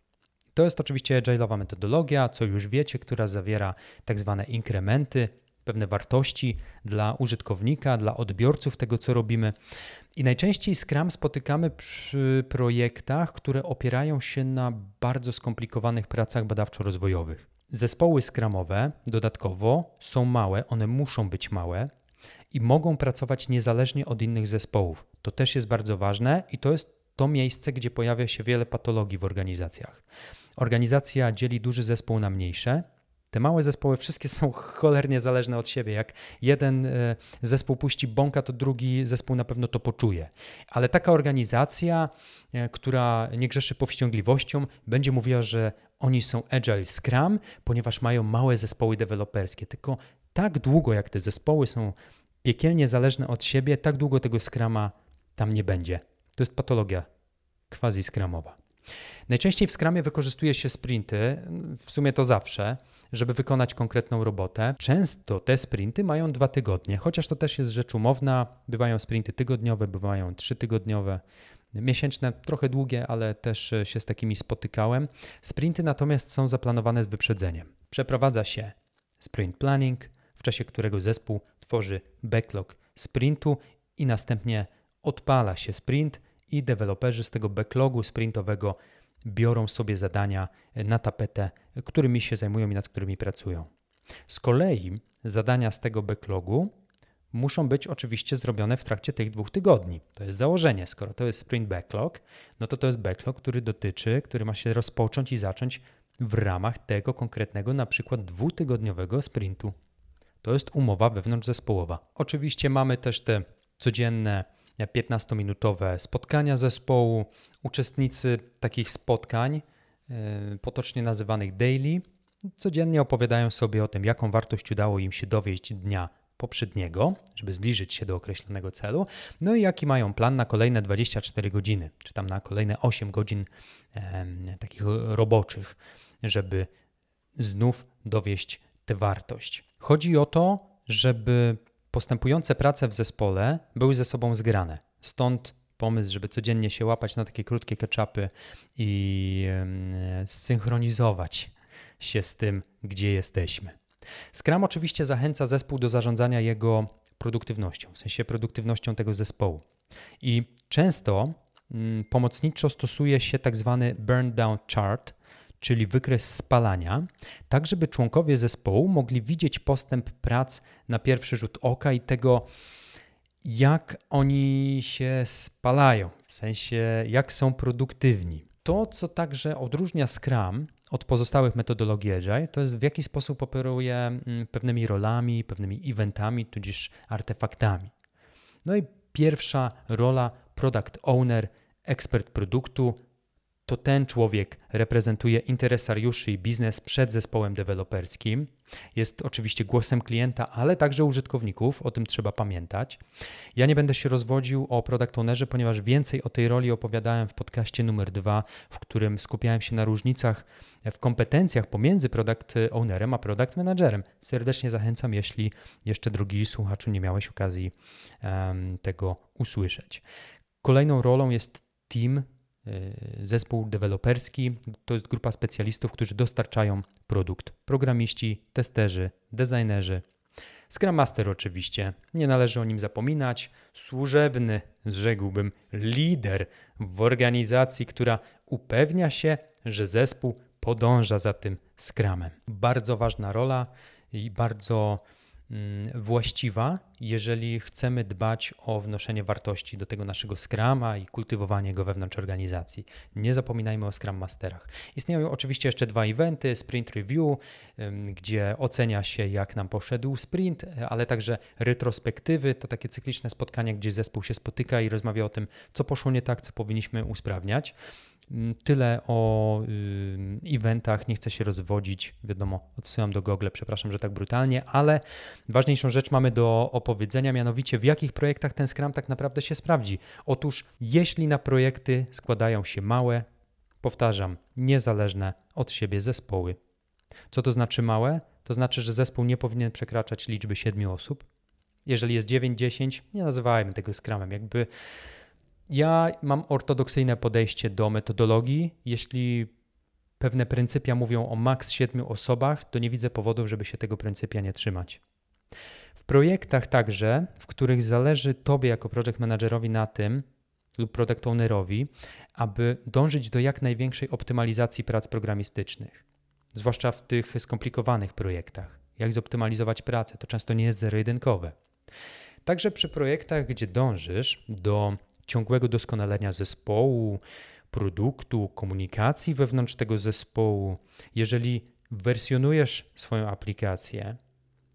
To jest oczywiście agile'owa metodologia, co już wiecie, która zawiera tak zwane inkrementy, pewne wartości dla użytkownika, dla odbiorców tego, co robimy. I najczęściej Scrum spotykamy przy projektach, które opierają się na bardzo skomplikowanych pracach badawczo-rozwojowych. Zespoły Scrumowe dodatkowo są małe, one muszą być małe, i mogą pracować niezależnie od innych zespołów. To też jest bardzo ważne i to jest to miejsce, gdzie pojawia się wiele patologii w organizacjach. Organizacja dzieli duży zespół na mniejsze. Te małe zespoły wszystkie są cholernie zależne od siebie. Jak jeden e, zespół puści bąka, to drugi zespół na pewno to poczuje. Ale taka organizacja, e, która nie grzeszy powściągliwością, będzie mówiła, że oni są Agile Scrum, ponieważ mają małe zespoły deweloperskie. Tylko tak długo, jak te zespoły są piekielnie zależne od siebie, tak długo tego skrama tam nie będzie. To jest patologia quasi-skramowa. Najczęściej w skramie wykorzystuje się sprinty, w sumie to zawsze, żeby wykonać konkretną robotę. Często te sprinty mają dwa tygodnie, chociaż to też jest rzecz umowna. Bywają sprinty tygodniowe, bywają trzytygodniowe, miesięczne, trochę długie, ale też się z takimi spotykałem. Sprinty natomiast są zaplanowane z wyprzedzeniem. Przeprowadza się sprint planning, w czasie którego zespół tworzy backlog sprintu i następnie odpala się sprint i deweloperzy z tego backlogu sprintowego biorą sobie zadania na tapetę, którymi się zajmują i nad którymi pracują. Z kolei zadania z tego backlogu muszą być oczywiście zrobione w trakcie tych dwóch tygodni. To jest założenie. Skoro to jest sprint backlog, no to to jest backlog, który dotyczy, który ma się rozpocząć i zacząć w ramach tego konkretnego, na przykład dwutygodniowego sprintu. To jest umowa wewnątrzzespołowa. Oczywiście mamy też te codzienne 15-minutowe spotkania zespołu. Uczestnicy takich spotkań, e, potocznie nazywanych daily, codziennie opowiadają sobie o tym, jaką wartość udało im się dowieść dnia poprzedniego, żeby zbliżyć się do określonego celu, no i jaki mają plan na kolejne 24 godziny, czy tam na kolejne 8 godzin takich roboczych, żeby znów dowieść tę wartość. Chodzi o to, żeby postępujące prace w zespole były ze sobą zgrane. Stąd pomysł, żeby codziennie się łapać na takie krótkie ketchupy i zsynchronizować się z tym, gdzie jesteśmy. Scrum oczywiście zachęca zespół do zarządzania jego produktywnością, w sensie produktywnością tego zespołu. I często mm, pomocniczo stosuje się tak zwany burn down chart, czyli wykres spalania, tak żeby członkowie zespołu mogli widzieć postęp prac na pierwszy rzut oka i tego, jak oni się spalają, w sensie jak są produktywni. To, co także odróżnia Scrum od pozostałych metodologii Agile, to jest w jaki sposób operuje mm, pewnymi rolami, pewnymi eventami, tudzież artefaktami. No i pierwsza rola product owner, ekspert produktu, to ten człowiek reprezentuje interesariuszy i biznes przed zespołem deweloperskim. Jest oczywiście głosem klienta, ale także użytkowników, o tym trzeba pamiętać. Ja nie będę się rozwodził o product ownerze, ponieważ więcej o tej roli opowiadałem w podcaście numer dwa, w którym skupiałem się na różnicach w kompetencjach pomiędzy product ownerem a product managerem. Serdecznie zachęcam, jeśli jeszcze drugi słuchaczu nie miałeś okazji um, tego usłyszeć. Kolejną rolą jest team zespół deweloperski to jest grupa specjalistów, którzy dostarczają produkt. Programiści, testerzy, designerzy. Scrum Master oczywiście, nie należy o nim zapominać. Służebny, rzekłbym, lider w organizacji, która upewnia się, że zespół podąża za tym Scrumem. Bardzo ważna rola i bardzo właściwa, jeżeli chcemy dbać o wnoszenie wartości do tego naszego Scrama i kultywowanie go wewnątrz organizacji. Nie zapominajmy o Scrum Masterach. Istnieją oczywiście jeszcze dwa eventy, Sprint Review, gdzie ocenia się jak nam poszedł sprint, ale także retrospektywy, to takie cykliczne spotkania, gdzie zespół się spotyka i rozmawia o tym, co poszło nie tak, co powinniśmy usprawniać. Mm, tyle o eventach, nie chcę się rozwodzić, wiadomo, odsyłam do Google, przepraszam, że tak brutalnie, ale ważniejszą rzecz mamy do opowiedzenia, mianowicie w jakich projektach ten Scrum tak naprawdę się sprawdzi. Otóż jeśli na projekty składają się małe, powtarzam, niezależne od siebie zespoły. Co to znaczy małe? To znaczy, że zespół nie powinien przekraczać liczby 7 osób. Jeżeli jest 9-10, nie nazywajmy tego Scrumem, jakby ja mam ortodoksyjne podejście do metodologii. Jeśli pewne pryncypia mówią o maks 7 osobach, to nie widzę powodów, żeby się tego pryncypia nie trzymać. W projektach także, w których zależy Tobie jako project managerowi na tym, lub product ownerowi, aby dążyć do jak największej optymalizacji prac programistycznych, zwłaszcza w tych skomplikowanych projektach. Jak zoptymalizować pracę, to często nie jest zero-jedynkowe. Także przy projektach, gdzie dążysz do ciągłego doskonalenia zespołu, produktu, komunikacji wewnątrz tego zespołu. Jeżeli wersjonujesz swoją aplikację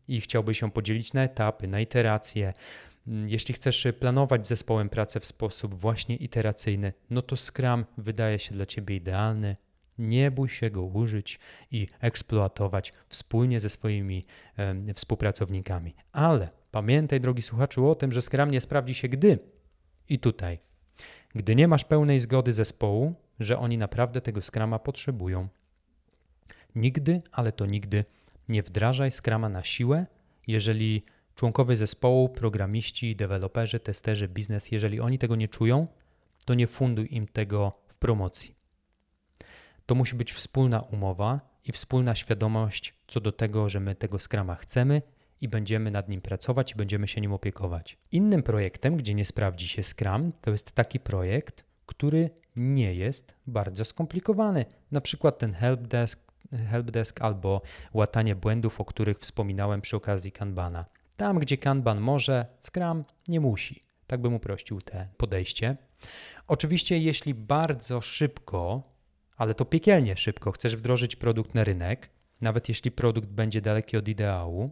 i chciałbyś ją podzielić na etapy, na iteracje, mm, jeśli chcesz planować zespołem pracę w sposób właśnie iteracyjny, no to Scrum wydaje się dla Ciebie idealny. Nie bój się go użyć i eksploatować wspólnie ze swoimi e, współpracownikami. Ale pamiętaj, drogi słuchaczu, o tym, że Scrum nie sprawdzi się, gdy i tutaj. Gdy nie masz pełnej zgody zespołu, że oni naprawdę tego skrama potrzebują. Nigdy, ale to nigdy nie wdrażaj skrama na siłę, jeżeli członkowie zespołu, programiści, deweloperzy, testerzy, biznes, jeżeli oni tego nie czują, to nie funduj im tego w promocji. To musi być wspólna umowa i wspólna świadomość co do tego, że my tego skrama chcemy i będziemy nad nim pracować i będziemy się nim opiekować. Innym projektem, gdzie nie sprawdzi się Scrum, to jest taki projekt, który nie jest bardzo skomplikowany. Na przykład ten helpdesk, helpdesk albo łatanie błędów, o których wspominałem przy okazji Kanbana. Tam, gdzie Kanban może, Scrum nie musi. Tak bym uprościł te podejście. Oczywiście, jeśli bardzo szybko, ale to piekielnie szybko, chcesz wdrożyć produkt na rynek, nawet jeśli produkt będzie daleki od ideału,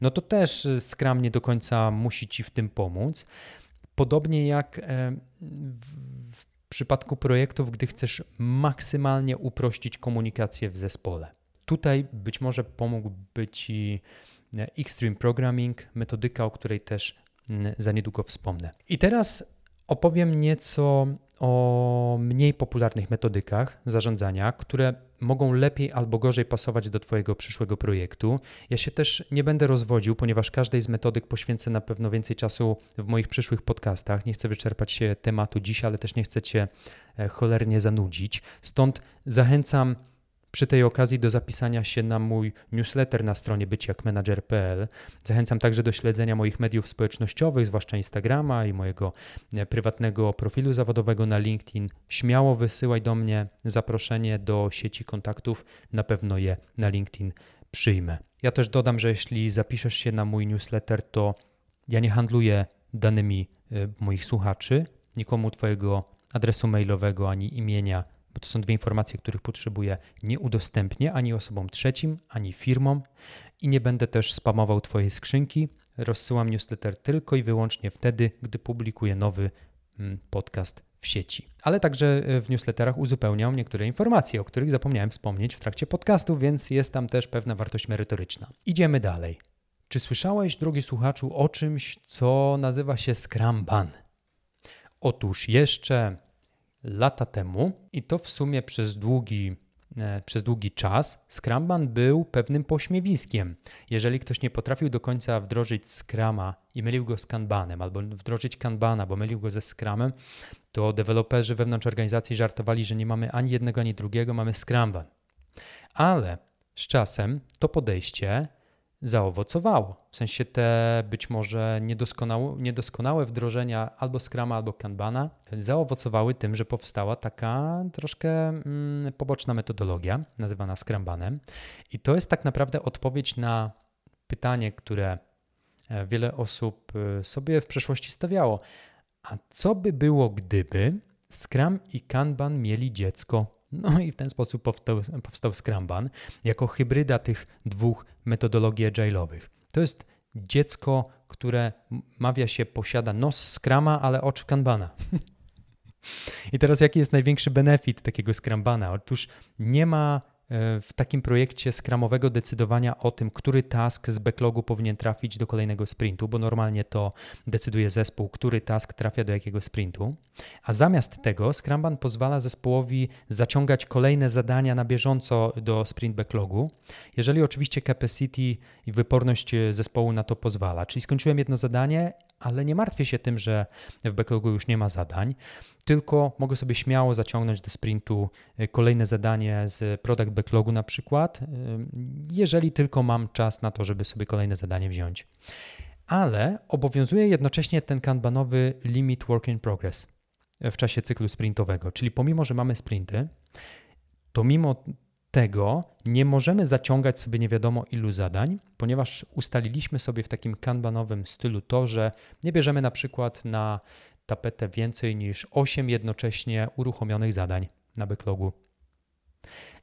no to też y, Scrum nie do końca musi ci w tym pomóc. Podobnie jak e, w przypadku projektów, gdy chcesz maksymalnie uprościć komunikację w zespole. Tutaj być może pomógłby ci Extreme Programming, metodyka, o której też za niedługo wspomnę. I teraz opowiem nieco o mniej popularnych metodykach zarządzania, które mogą lepiej albo gorzej pasować do Twojego przyszłego projektu. Ja się też nie będę rozwodził, ponieważ każdej z metodyk poświęcę na pewno więcej czasu w moich przyszłych podcastach. Nie chcę wyczerpać się tematu dziś, ale też nie chcę Cię e, cholernie zanudzić. Stąd zachęcam przy tej okazji do zapisania się na mój newsletter na stronie byciakmanager.pl. Zachęcam także do śledzenia moich mediów społecznościowych, zwłaszcza Instagrama i mojego e, prywatnego profilu zawodowego na LinkedIn. Śmiało wysyłaj do mnie zaproszenie do sieci kontaktów, na pewno je na LinkedIn przyjmę. Ja też dodam, że jeśli zapiszesz się na mój newsletter, to ja nie handluję danymi e, moich słuchaczy, nikomu Twojego adresu mailowego ani imienia bo to są dwie informacje, których potrzebuję, nie udostępnię ani osobom trzecim, ani firmom i nie będę też spamował Twojej skrzynki. Rozsyłam newsletter tylko i wyłącznie wtedy, gdy publikuję nowy mm, podcast w sieci. Ale także w newsletterach uzupełniam niektóre informacje, o których zapomniałem wspomnieć w trakcie podcastu, więc jest tam też pewna wartość merytoryczna. Idziemy dalej. Czy słyszałeś, drogi słuchaczu, o czymś, co nazywa się Scramban? Otóż jeszcze lata temu, i to w sumie przez długi, e, przez długi czas, Scramban był pewnym pośmiewiskiem. Jeżeli ktoś nie potrafił do końca wdrożyć Scrama i mylił go z Kanbanem, albo wdrożyć Kanbana, bo mylił go ze Scramem, to deweloperzy wewnątrz organizacji żartowali, że nie mamy ani jednego, ani drugiego, mamy Scramban. Ale z czasem to podejście zaowocowało. W sensie te być może niedoskonałe, niedoskonałe wdrożenia albo Scrama, albo Kanbana zaowocowały tym, że powstała taka troszkę mm, poboczna metodologia nazywana Scrambanem. I to jest tak naprawdę odpowiedź na pytanie, które e, wiele osób e, sobie w przeszłości stawiało. A co by było, gdyby Scrum i Kanban mieli dziecko? No i w ten sposób powstał, powstał Scrumban jako hybryda tych dwóch metodologii agile'owych. To jest dziecko, które mawia się posiada nos Scrama, ale oczy Kanbana. I teraz jaki jest największy benefit takiego Scrambana? Otóż nie ma w takim projekcie skramowego decydowania o tym, który task z backlogu powinien trafić do kolejnego sprintu, bo normalnie to decyduje zespół, który task trafia do jakiego sprintu. A zamiast tego Scrumban pozwala zespołowi zaciągać kolejne zadania na bieżąco do sprint backlogu, jeżeli oczywiście capacity i wyporność zespołu na to pozwala. Czyli skończyłem jedno zadanie, ale nie martwię się tym, że w backlogu już nie ma zadań, tylko mogę sobie śmiało zaciągnąć do sprintu e, kolejne zadanie z product backlogu na przykład, e, jeżeli tylko mam czas na to, żeby sobie kolejne zadanie wziąć. Ale obowiązuje jednocześnie ten kanbanowy limit work in progress w czasie cyklu sprintowego, czyli pomimo, że mamy sprinty, to mimo tego nie możemy zaciągać sobie nie wiadomo ilu zadań, ponieważ ustaliliśmy sobie w takim kanbanowym stylu to, że nie bierzemy na przykład na tapetę więcej niż 8 jednocześnie uruchomionych zadań na backlogu.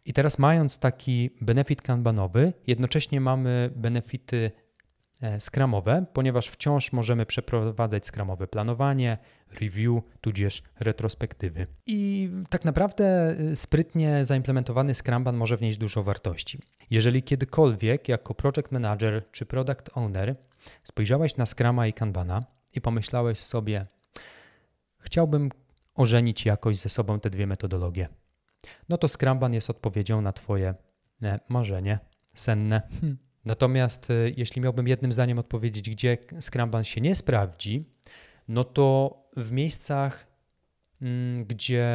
I teraz mając taki benefit kanbanowy, jednocześnie mamy benefity skramowe, ponieważ wciąż możemy przeprowadzać skramowe planowanie, review, tudzież retrospektywy. I tak naprawdę e, sprytnie zaimplementowany Scrumban może wnieść dużo wartości. Jeżeli kiedykolwiek jako project manager czy product owner spojrzałeś na Scrama i Kanbana i pomyślałeś sobie, chciałbym ożenić jakoś ze sobą te dwie metodologie, no to Scrumban jest odpowiedzią na Twoje e, marzenie senne. Hmm. Natomiast e, jeśli miałbym jednym zdaniem odpowiedzieć, gdzie Scrumban się nie sprawdzi, no to w miejscach, mm, gdzie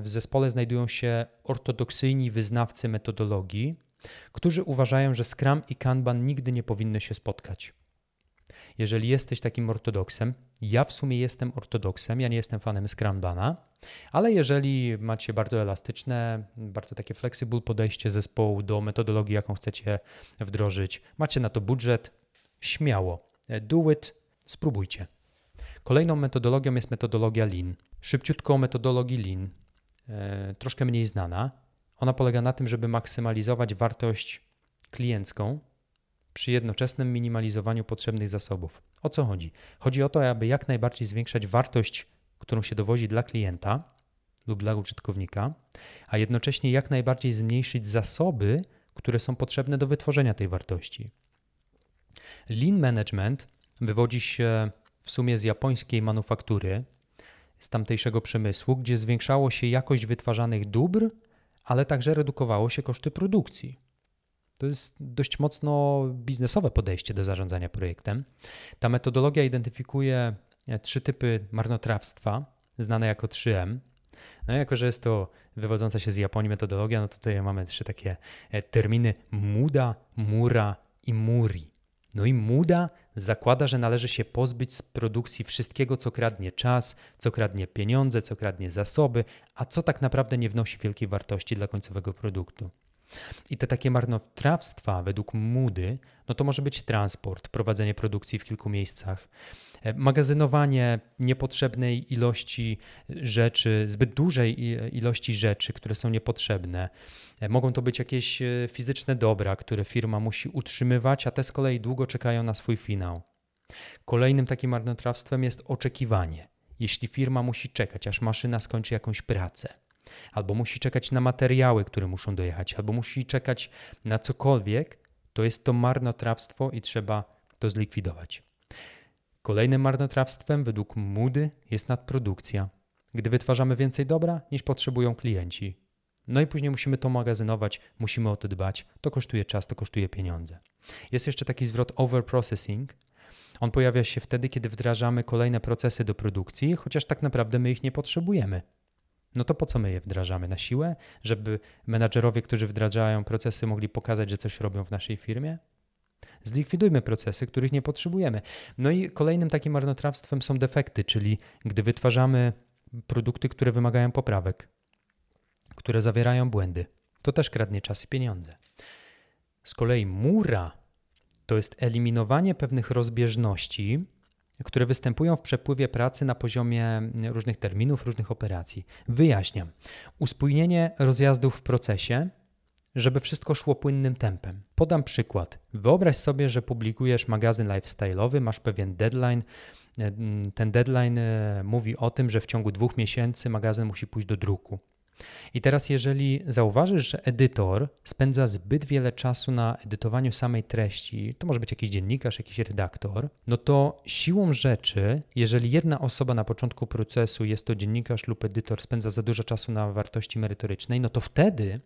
w zespole znajdują się ortodoksyjni wyznawcy metodologii, którzy uważają, że Scrum i Kanban nigdy nie powinny się spotkać jeżeli jesteś takim ortodoksem, ja w sumie jestem ortodoksem, ja nie jestem fanem Scrambana, ale jeżeli macie bardzo elastyczne, bardzo takie flexible podejście zespołu do metodologii, jaką chcecie wdrożyć, macie na to budżet, śmiało, do it, spróbujcie. Kolejną metodologią jest metodologia Lean. Szybciutko o metodologii Lean, e, troszkę mniej znana. Ona polega na tym, żeby maksymalizować wartość kliencką przy jednoczesnym minimalizowaniu potrzebnych zasobów. O co chodzi? Chodzi o to, aby jak najbardziej zwiększać wartość, którą się dowozi dla klienta lub dla użytkownika, a jednocześnie jak najbardziej zmniejszyć zasoby, które są potrzebne do wytworzenia tej wartości. Lean Management wywodzi się w sumie z japońskiej manufaktury, z tamtejszego przemysłu, gdzie zwiększało się jakość wytwarzanych dóbr, ale także redukowało się koszty produkcji. To jest dość mocno biznesowe podejście do zarządzania projektem. Ta metodologia identyfikuje e, trzy typy marnotrawstwa, znane jako 3M. No jako, że jest to wywodząca się z Japonii metodologia, no to tutaj mamy trzy takie e, terminy muda, mura i muri. No i muda zakłada, że należy się pozbyć z produkcji wszystkiego, co kradnie czas, co kradnie pieniądze, co kradnie zasoby, a co tak naprawdę nie wnosi wielkiej wartości dla końcowego produktu. I te takie marnotrawstwa według Moody, no to może być transport, prowadzenie produkcji w kilku miejscach, e, magazynowanie niepotrzebnej ilości rzeczy, zbyt dużej ilości rzeczy, które są niepotrzebne. E, mogą to być jakieś e, fizyczne dobra, które firma musi utrzymywać, a te z kolei długo czekają na swój finał. Kolejnym takim marnotrawstwem jest oczekiwanie. jeśli firma musi czekać, aż maszyna skończy jakąś pracę, albo musi czekać na materiały, które muszą dojechać, albo musi czekać na cokolwiek, to jest to marnotrawstwo i trzeba to zlikwidować. Kolejnym marnotrawstwem według Moody jest nadprodukcja, gdy wytwarzamy więcej dobra niż potrzebują klienci. No i później musimy to magazynować, musimy o to dbać. To kosztuje czas, to kosztuje pieniądze. Jest jeszcze taki zwrot overprocessing. On pojawia się wtedy, kiedy wdrażamy kolejne procesy do produkcji, chociaż tak naprawdę my ich nie potrzebujemy. No to po co my je wdrażamy? Na siłę? Żeby menadżerowie, którzy wdrażają procesy, mogli pokazać, że coś robią w naszej firmie? Zlikwidujmy procesy, których nie potrzebujemy. No i kolejnym takim marnotrawstwem są defekty, czyli gdy wytwarzamy produkty, które wymagają poprawek, które zawierają błędy. To też kradnie czas i pieniądze. Z kolei mura to jest eliminowanie pewnych rozbieżności, które występują w przepływie pracy na poziomie różnych terminów, różnych operacji. Wyjaśniam. Uspójnienie rozjazdów w procesie, żeby wszystko szło płynnym tempem. Podam przykład. Wyobraź sobie, że publikujesz magazyn lifestyle'owy, masz pewien deadline. Ten deadline e, mówi o tym, że w ciągu dwóch miesięcy magazyn musi pójść do druku. I teraz, jeżeli zauważysz, że edytor spędza zbyt wiele czasu na edytowaniu samej treści, to może być jakiś dziennikarz, jakiś redaktor, no to siłą rzeczy, jeżeli jedna osoba na początku procesu, jest to dziennikarz lub edytor, spędza za dużo czasu na wartości merytorycznej, no to wtedy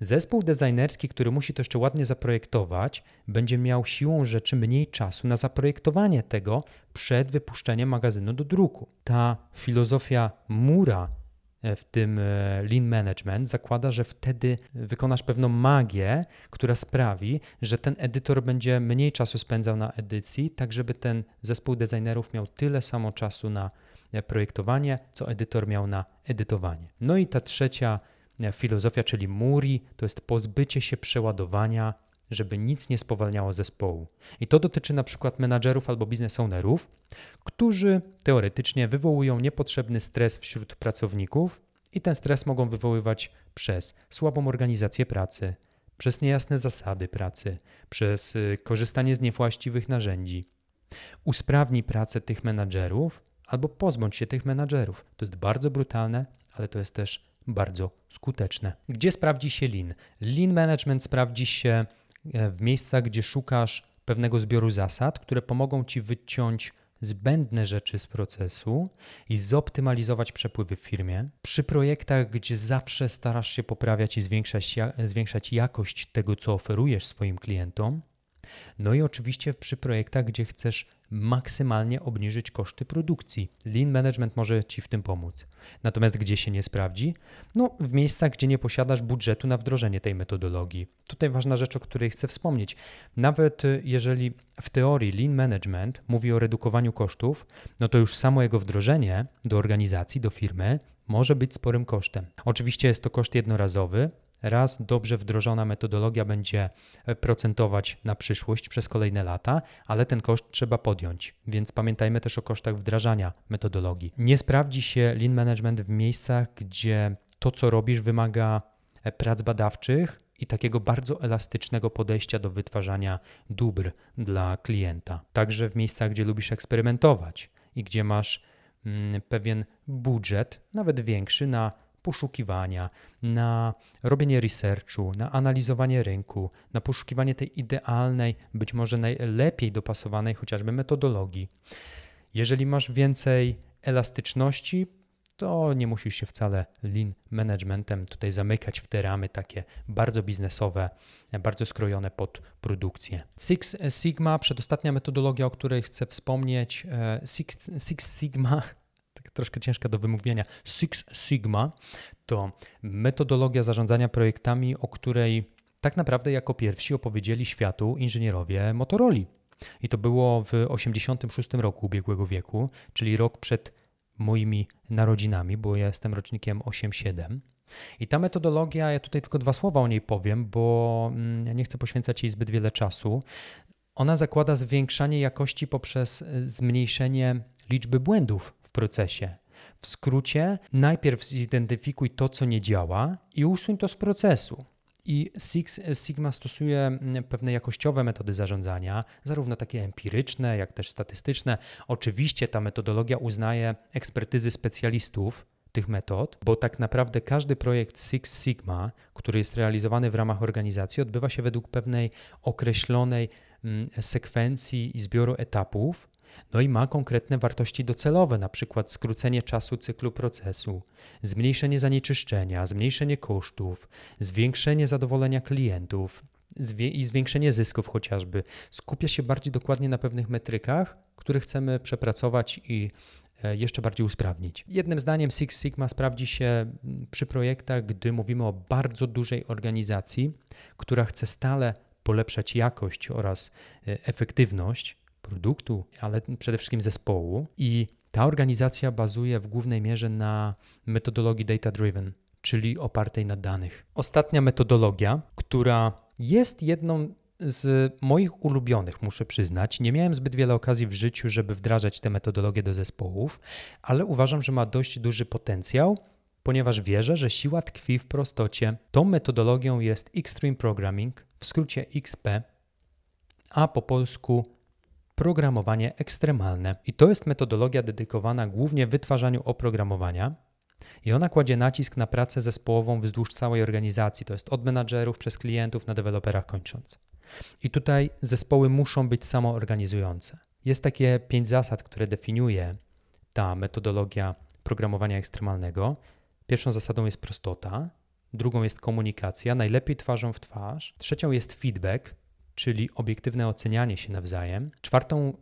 zespół designerski, który musi to jeszcze ładnie zaprojektować, będzie miał siłą rzeczy mniej czasu na zaprojektowanie tego przed wypuszczeniem magazynu do druku. Ta filozofia mura w tym e, lean management zakłada, że wtedy wykonasz pewną magię, która sprawi, że ten edytor będzie mniej czasu spędzał na edycji, tak żeby ten zespół designerów miał tyle samo czasu na e, projektowanie, co edytor miał na edytowanie. No i ta trzecia filozofia, czyli Muri, to jest pozbycie się przeładowania żeby nic nie spowalniało zespołu. I to dotyczy na przykład menadżerów albo biznes ownerów, którzy teoretycznie wywołują niepotrzebny stres wśród pracowników i ten stres mogą wywoływać przez słabą organizację pracy, przez niejasne zasady pracy, przez y, korzystanie z niewłaściwych narzędzi. Usprawnij pracę tych menadżerów albo pozbądź się tych menadżerów. To jest bardzo brutalne, ale to jest też bardzo skuteczne. Gdzie sprawdzi się lean? Lean management sprawdzi się w miejscach, gdzie szukasz pewnego zbioru zasad, które pomogą ci wyciąć zbędne rzeczy z procesu i zoptymalizować przepływy w firmie. Przy projektach, gdzie zawsze starasz się poprawiać i zwiększać, zwiększać jakość tego, co oferujesz swoim klientom. No i oczywiście przy projektach, gdzie chcesz maksymalnie obniżyć koszty produkcji. Lean Management może Ci w tym pomóc. Natomiast gdzie się nie sprawdzi? No, w miejscach, gdzie nie posiadasz budżetu na wdrożenie tej metodologii. Tutaj ważna rzecz, o której chcę wspomnieć. Nawet y, jeżeli w teorii Lean Management mówi o redukowaniu kosztów, no to już samo jego wdrożenie do organizacji, do firmy może być sporym kosztem. Oczywiście jest to koszt jednorazowy, Raz dobrze wdrożona metodologia będzie e, procentować na przyszłość przez kolejne lata, ale ten koszt trzeba podjąć, więc pamiętajmy też o kosztach wdrażania metodologii. Nie sprawdzi się lean management w miejscach, gdzie to, co robisz, wymaga e, prac badawczych i takiego bardzo elastycznego podejścia do wytwarzania dóbr dla klienta. Także w miejscach, gdzie lubisz eksperymentować i gdzie masz mm, pewien budżet, nawet większy, na poszukiwania, na robienie researchu, na analizowanie rynku, na poszukiwanie tej idealnej, być może najlepiej dopasowanej chociażby metodologii. Jeżeli masz więcej elastyczności, to nie musisz się wcale lean managementem tutaj zamykać w te ramy takie bardzo biznesowe, bardzo skrojone pod produkcję. Six Sigma, przedostatnia metodologia, o której chcę wspomnieć. E, Six, Six Sigma troszkę ciężka do wymówienia, Six Sigma to metodologia zarządzania projektami, o której tak naprawdę jako pierwsi opowiedzieli światu inżynierowie Motorola. I to było w 1986 roku ubiegłego wieku, czyli rok przed moimi narodzinami, bo ja jestem rocznikiem 87. I ta metodologia, ja tutaj tylko dwa słowa o niej powiem, bo mm, nie chcę poświęcać jej zbyt wiele czasu. Ona zakłada zwiększanie jakości poprzez y, zmniejszenie liczby błędów w procesie. W skrócie, najpierw zidentyfikuj to, co nie działa i usuń to z procesu. I Six Sigma stosuje mm, pewne jakościowe metody zarządzania, zarówno takie empiryczne, jak też statystyczne. Oczywiście ta metodologia uznaje ekspertyzy specjalistów tych metod, bo tak naprawdę każdy projekt Six Sigma, który jest realizowany w ramach organizacji, odbywa się według pewnej określonej mm, sekwencji i zbioru etapów, no i ma konkretne wartości docelowe, na przykład skrócenie czasu cyklu procesu, zmniejszenie zanieczyszczenia, zmniejszenie kosztów, zwiększenie zadowolenia klientów i zwiększenie zysków chociażby. Skupia się bardziej dokładnie na pewnych metrykach, które chcemy przepracować i e, jeszcze bardziej usprawnić. Jednym zdaniem Six Sigma sprawdzi się przy projektach, gdy mówimy o bardzo dużej organizacji, która chce stale polepszać jakość oraz e, efektywność produktu, ale przede wszystkim zespołu. I ta organizacja bazuje w głównej mierze na metodologii data-driven, czyli opartej na danych. Ostatnia metodologia, która jest jedną z moich ulubionych, muszę przyznać. Nie miałem zbyt wiele okazji w życiu, żeby wdrażać tę metodologię do zespołów, ale uważam, że ma dość duży potencjał, ponieważ wierzę, że siła tkwi w prostocie. Tą metodologią jest Extreme Programming, w skrócie XP, a po polsku programowanie ekstremalne. I to jest metodologia dedykowana głównie wytwarzaniu oprogramowania. I ona kładzie nacisk na pracę zespołową wzdłuż całej organizacji, to jest od menadżerów przez klientów na deweloperach kończąc. I tutaj zespoły muszą być samoorganizujące. Jest takie pięć zasad, które definiuje ta metodologia programowania ekstremalnego. Pierwszą zasadą jest prostota, drugą jest komunikacja, najlepiej twarzą w twarz, trzecią jest feedback, czyli obiektywne ocenianie się nawzajem. Czwartą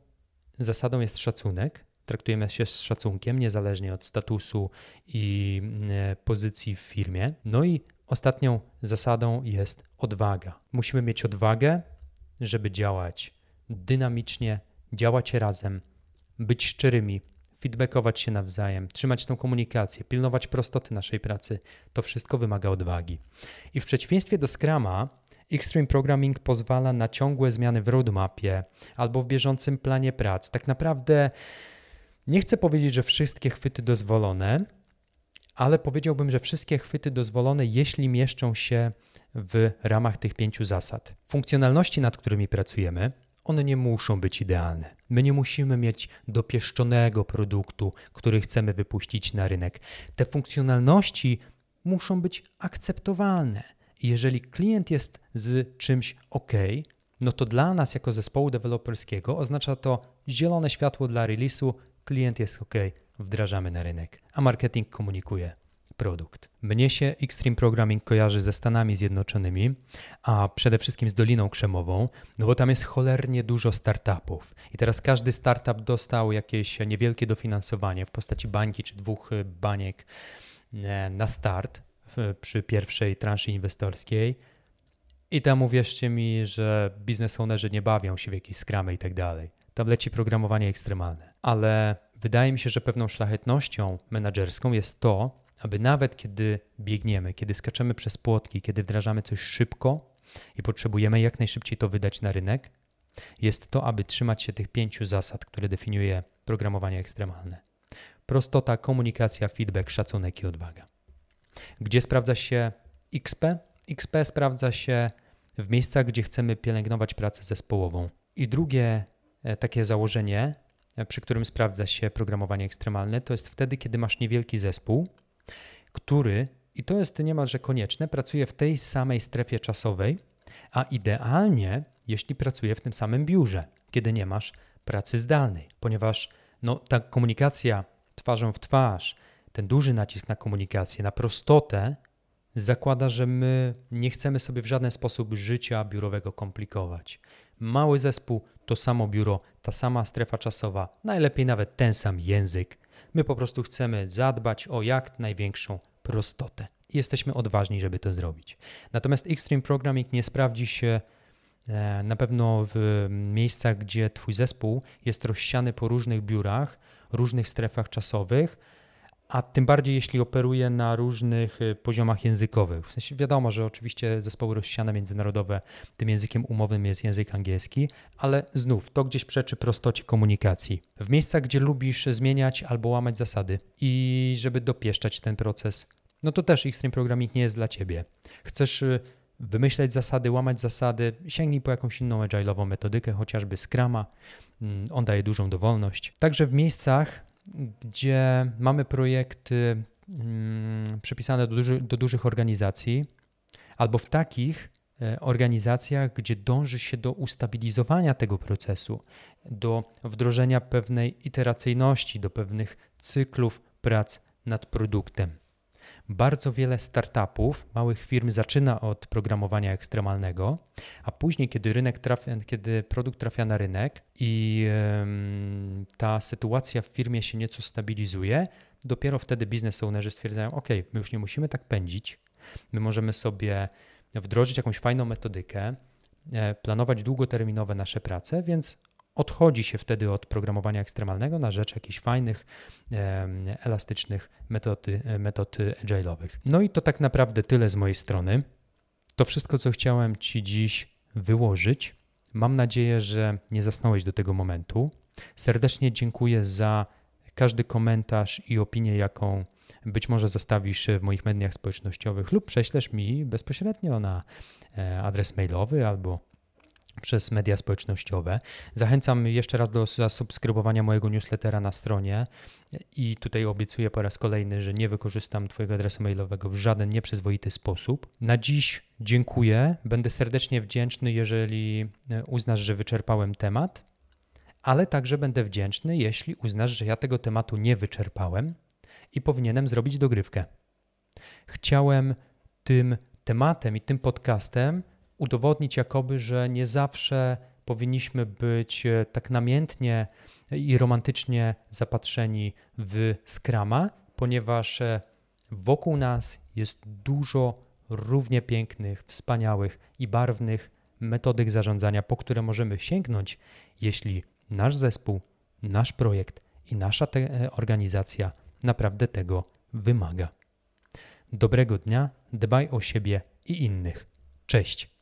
zasadą jest szacunek. Traktujemy się z szacunkiem, niezależnie od statusu i e, pozycji w firmie. No i ostatnią zasadą jest odwaga. Musimy mieć odwagę, żeby działać dynamicznie, działać razem, być szczerymi, feedbackować się nawzajem, trzymać tą komunikację, pilnować prostoty naszej pracy. To wszystko wymaga odwagi. I w przeciwieństwie do Scrama, Extreme Programming pozwala na ciągłe zmiany w roadmapie albo w bieżącym planie prac. Tak naprawdę nie chcę powiedzieć, że wszystkie chwyty dozwolone, ale powiedziałbym, że wszystkie chwyty dozwolone, jeśli mieszczą się w ramach tych pięciu zasad. Funkcjonalności, nad którymi pracujemy, one nie muszą być idealne. My nie musimy mieć dopieszczonego produktu, który chcemy wypuścić na rynek. Te funkcjonalności muszą być akceptowalne. Jeżeli klient jest z czymś OK, no to dla nas jako zespołu deweloperskiego oznacza to zielone światło dla release'u, klient jest OK, wdrażamy na rynek, a marketing komunikuje produkt. Mnie się Extreme Programming kojarzy ze Stanami Zjednoczonymi, a przede wszystkim z Doliną Krzemową, no bo tam jest cholernie dużo startupów. I teraz każdy startup dostał jakieś niewielkie dofinansowanie w postaci bańki czy dwóch baniek e, na start przy pierwszej transzy inwestorskiej. I tam uwierzcie mi, że biznes ownerzy nie bawią się w jakieś skramy i tak dalej. Tam leci programowanie ekstremalne. Ale wydaje mi się, że pewną szlachetnością menedżerską jest to, aby nawet kiedy biegniemy, kiedy skaczemy przez płotki, kiedy wdrażamy coś szybko i potrzebujemy jak najszybciej to wydać na rynek, jest to, aby trzymać się tych pięciu zasad, które definiuje programowanie ekstremalne. Prostota, komunikacja, feedback, szacunek i odwaga. Gdzie sprawdza się XP? XP sprawdza się w miejscach, gdzie chcemy pielęgnować pracę zespołową. I drugie e, takie założenie, e, przy którym sprawdza się programowanie ekstremalne, to jest wtedy, kiedy masz niewielki zespół, który, i to jest niemalże konieczne, pracuje w tej samej strefie czasowej, a idealnie, jeśli pracuje w tym samym biurze, kiedy nie masz pracy zdalnej, ponieważ no, ta komunikacja twarzą w twarz, ten duży nacisk na komunikację, na prostotę, zakłada, że my nie chcemy sobie w żaden sposób życia biurowego komplikować. Mały zespół, to samo biuro, ta sama strefa czasowa, najlepiej nawet ten sam język. My po prostu chcemy zadbać o jak największą prostotę. I jesteśmy odważni, żeby to zrobić. Natomiast Extreme Programming nie sprawdzi się e, na pewno w miejscach, gdzie Twój zespół jest rozsiany po różnych biurach, różnych strefach czasowych a tym bardziej jeśli operuje na różnych y, poziomach językowych. W sensie wiadomo, że oczywiście zespoły rozsiane międzynarodowe, tym językiem umownym jest język angielski, ale znów to gdzieś przeczy prostocie komunikacji. W miejscach, gdzie lubisz zmieniać albo łamać zasady i żeby dopieszczać ten proces, no to też Extreme Programming nie jest dla ciebie. Chcesz y, wymyśleć zasady, łamać zasady, sięgnij po jakąś inną agile'ową metodykę, chociażby Scrama. Mm, on daje dużą dowolność. Także w miejscach, gdzie mamy projekty mm, przypisane do, duży, do dużych organizacji, albo w takich e, organizacjach, gdzie dąży się do ustabilizowania tego procesu, do wdrożenia pewnej iteracyjności, do pewnych cyklów prac nad produktem. Bardzo wiele startupów, małych firm zaczyna od programowania ekstremalnego, a później, kiedy rynek trafia, kiedy produkt trafia na rynek i ta sytuacja w firmie się nieco stabilizuje, dopiero wtedy biznes ownerzy stwierdzają: OK, my już nie musimy tak pędzić, my możemy sobie wdrożyć jakąś fajną metodykę, e, planować długoterminowe nasze prace, więc odchodzi się wtedy od programowania ekstremalnego na rzecz jakichś fajnych, elastycznych metod, metod agile'owych. No i to tak naprawdę tyle z mojej strony. To wszystko, co chciałem Ci dziś wyłożyć. Mam nadzieję, że nie zasnąłeś do tego momentu. Serdecznie dziękuję za każdy komentarz i opinię, jaką być może zostawisz w moich mediach społecznościowych lub prześlesz mi bezpośrednio na e, adres mailowy albo przez media społecznościowe. Zachęcam jeszcze raz do zasubskrybowania mojego newslettera na stronie i tutaj obiecuję po raz kolejny, że nie wykorzystam Twojego adresu mailowego w żaden nieprzyzwoity sposób. Na dziś dziękuję. Będę serdecznie wdzięczny, jeżeli e, uznasz, że wyczerpałem temat, ale także będę wdzięczny, jeśli uznasz, że ja tego tematu nie wyczerpałem i powinienem zrobić dogrywkę. Chciałem tym tematem i tym podcastem udowodnić jakoby, że nie zawsze powinniśmy być e, tak namiętnie i romantycznie zapatrzeni w skrama, ponieważ e, wokół nas jest dużo równie pięknych, wspaniałych i barwnych metodyk zarządzania, po które możemy sięgnąć, jeśli nasz zespół, nasz projekt i nasza e, organizacja naprawdę tego wymaga. Dobrego dnia, dbaj o siebie i innych. Cześć.